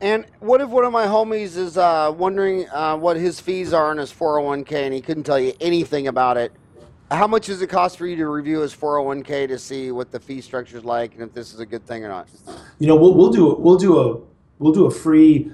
And what if one of my homies is uh, wondering uh, what his fees are on his 401k and he couldn't tell you anything about it? How much does it cost for you to review his 401k to see what the fee structure is like and if this is a good thing or not?
You know, we'll, we'll do we'll do a we'll do a free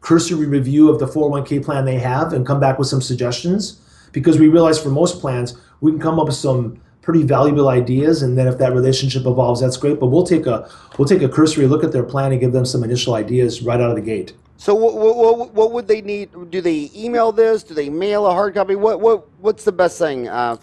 cursory review of the 401k plan they have and come back with some suggestions because we realize for most plans we can come up with some pretty valuable ideas and then if that relationship evolves that's great but we'll take a we'll take a cursory look at their plan and give them some initial ideas right out of the gate
So what, what, what would they need? Do they email this? Do they mail a hard copy? What what what's the best thing? Uh,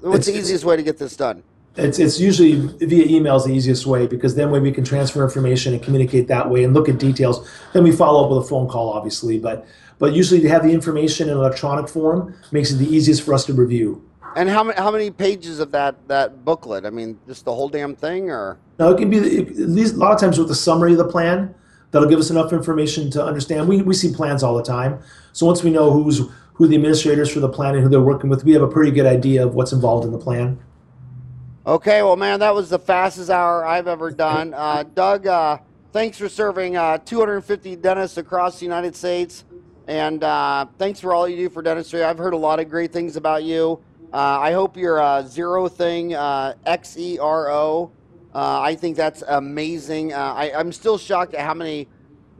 what's the easiest way to get this done?
it's it's usually via email is the easiest way because then when we can transfer information and communicate that way and look at details then we follow up with a phone call obviously but but usually to have the information in electronic form makes it the easiest for us to review
And how many how many pages of that that booklet? I mean, just the whole damn thing, or
no? it can be at least a lot of times with the summary of the plan that'll give us enough information to understand. We, we see plans all the time, so once we know who's who the administrators for the plan and who they're working with, we have a pretty good idea of what's involved in the plan.
Okay, well, man, that was the fastest hour I've ever done. Uh, Doug, uh, thanks for serving uh, 250 dentists across the United States, and uh, thanks for all you do for dentistry. I've heard a lot of great things about you. Uh, I hope your uh, Xero thing, uh, X E R O. I think that's amazing. I, I'm still shocked at how many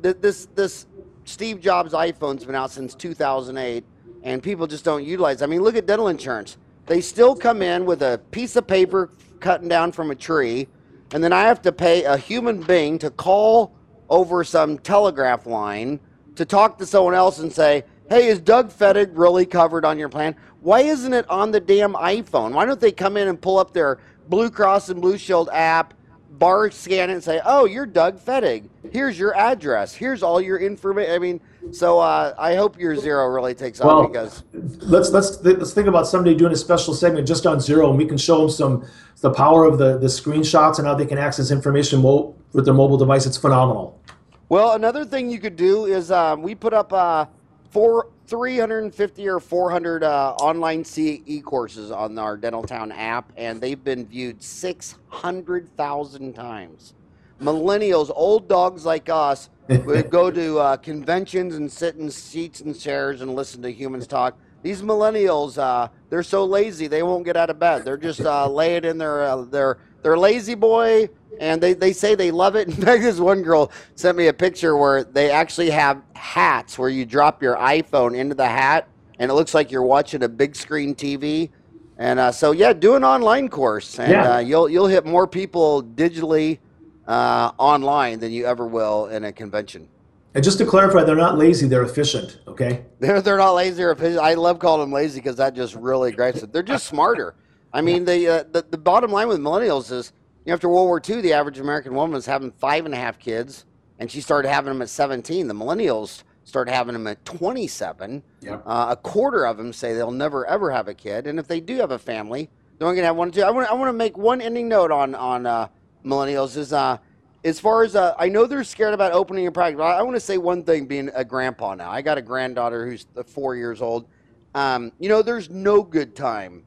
th- this this Steve Jobs iPhone's been out since 2008, and people just don't utilize. I mean, look at dental insurance. They still come in with a piece of paper cutting down from a tree, and then I have to pay a human being to call over some telegraph line to talk to someone else and say, "Hey, is Doug Fettig really covered on your plan? Why isn't it on the damn iPhone? Why don't they come in and pull up their Blue Cross and Blue Shield app?" bar scan it and say, "Oh, you're Doug Fettig. Here's your address. Here's all your information." I mean, so uh, I hope your Xero really takes off because
let's let's let's think about somebody doing a special segment just on Xero, and we can show them some the power of the the screenshots and how they can access information mo- with their mobile device. It's phenomenal.
well, another thing you could do is um, we put up uh, four. 350 or 400 uh, online CE courses on our Dentaltown app, and they've been viewed 600,000 times. Millennials, old dogs like us, would go to uh, conventions and sit in seats and chairs and listen to humans talk. These millennials, uh, they're so lazy they won't get out of bed. They're just uh, laying in their uh, their their La-Z-Boy, and they, they say they love it. In fact, this one girl sent me a picture where they actually have hats where you drop your iPhone into the hat, and it looks like you're watching a big screen TV. And uh, so, yeah, do an online course, and
Yeah.
uh, you'll you'll hit more people digitally uh, online than you ever will in a convention.
And just to clarify, they're not lazy; they're efficient. Okay.
They're they're not lazy or efficient. I love calling them lazy because that just really gripes it. They're just smarter. I mean, the, uh, the the bottom line with millennials is, know, after World War II, the average American woman was having five and a half kids, and she started having them at 17. The millennials started having them at 27.
Yep.
Uh, a quarter of them say they'll never ever have a kid, and if they do have a family, they're only gonna have one or two. I want I want to make one ending note on on uh, millennials is uh, as far as uh, I know they're scared about opening a practice. but I, I want to say one thing, being a grandpa now. I got a granddaughter who's uh, four years old. Um, you know, there's no good time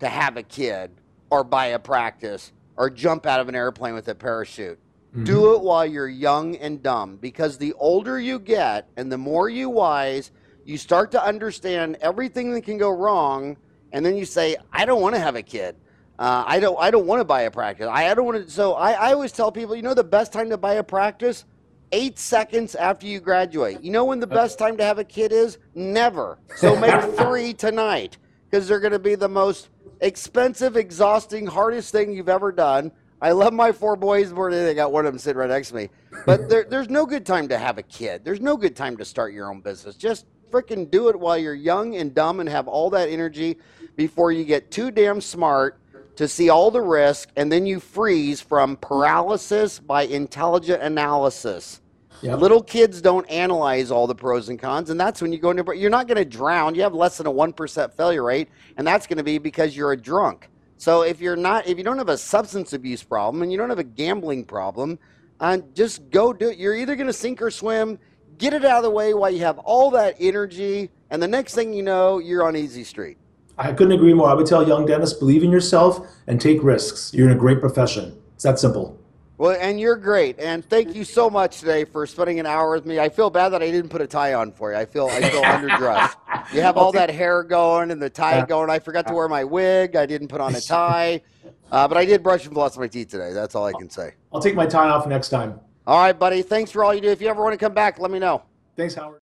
to have a kid or buy a practice or jump out of an airplane with a parachute. Do it while you're young and dumb because the older you get and the more you wise, you start to understand everything that can go wrong, and then you say, "I don't want to have a kid. Uh, I don't. I don't want to buy a practice. I, I don't want to." So I, I always tell people, you know, the best time to buy a practice, eight seconds after you graduate. You know when the best time to have a kid is? Never. So make three tonight because they're going to be the most expensive, exhausting, hardest thing you've ever done. I love my four boys more than they got one of them sitting right next to me. But there, there's no good time to have a kid. There's no good time to start your own business. Just freaking do it while you're young and dumb and have all that energy before you get too damn smart to see all the risk and then you freeze from paralysis by intelligent analysis.
Yep.
Little kids don't analyze all the pros and cons, and that's when you go into. You're not going to drown. You have less than a one percent failure rate, and that's going to be because you're a drunk. So if you're not, if you don't have a substance abuse problem and you don't have a gambling problem, uh, just go do it. You're either going to sink or swim. Get it out of the way while you have all that energy, and the next thing you know, you're on easy street.
I couldn't agree more. I would tell young dentists believe in yourself and take risks. You're in a great profession. It's that simple.
Well, and you're great, and thank you so much today for spending an hour with me. I feel bad that I didn't put a tie on for you. I feel I feel underdressed. You have all that hair going and the tie going. I forgot to wear my wig. I didn't put on a tie, uh, but I did brush and floss my teeth today. That's all I can say.
I'll take my tie off next time.
All right, buddy. Thanks for all you do. If you ever want to come back, let me know.
Thanks, Howard.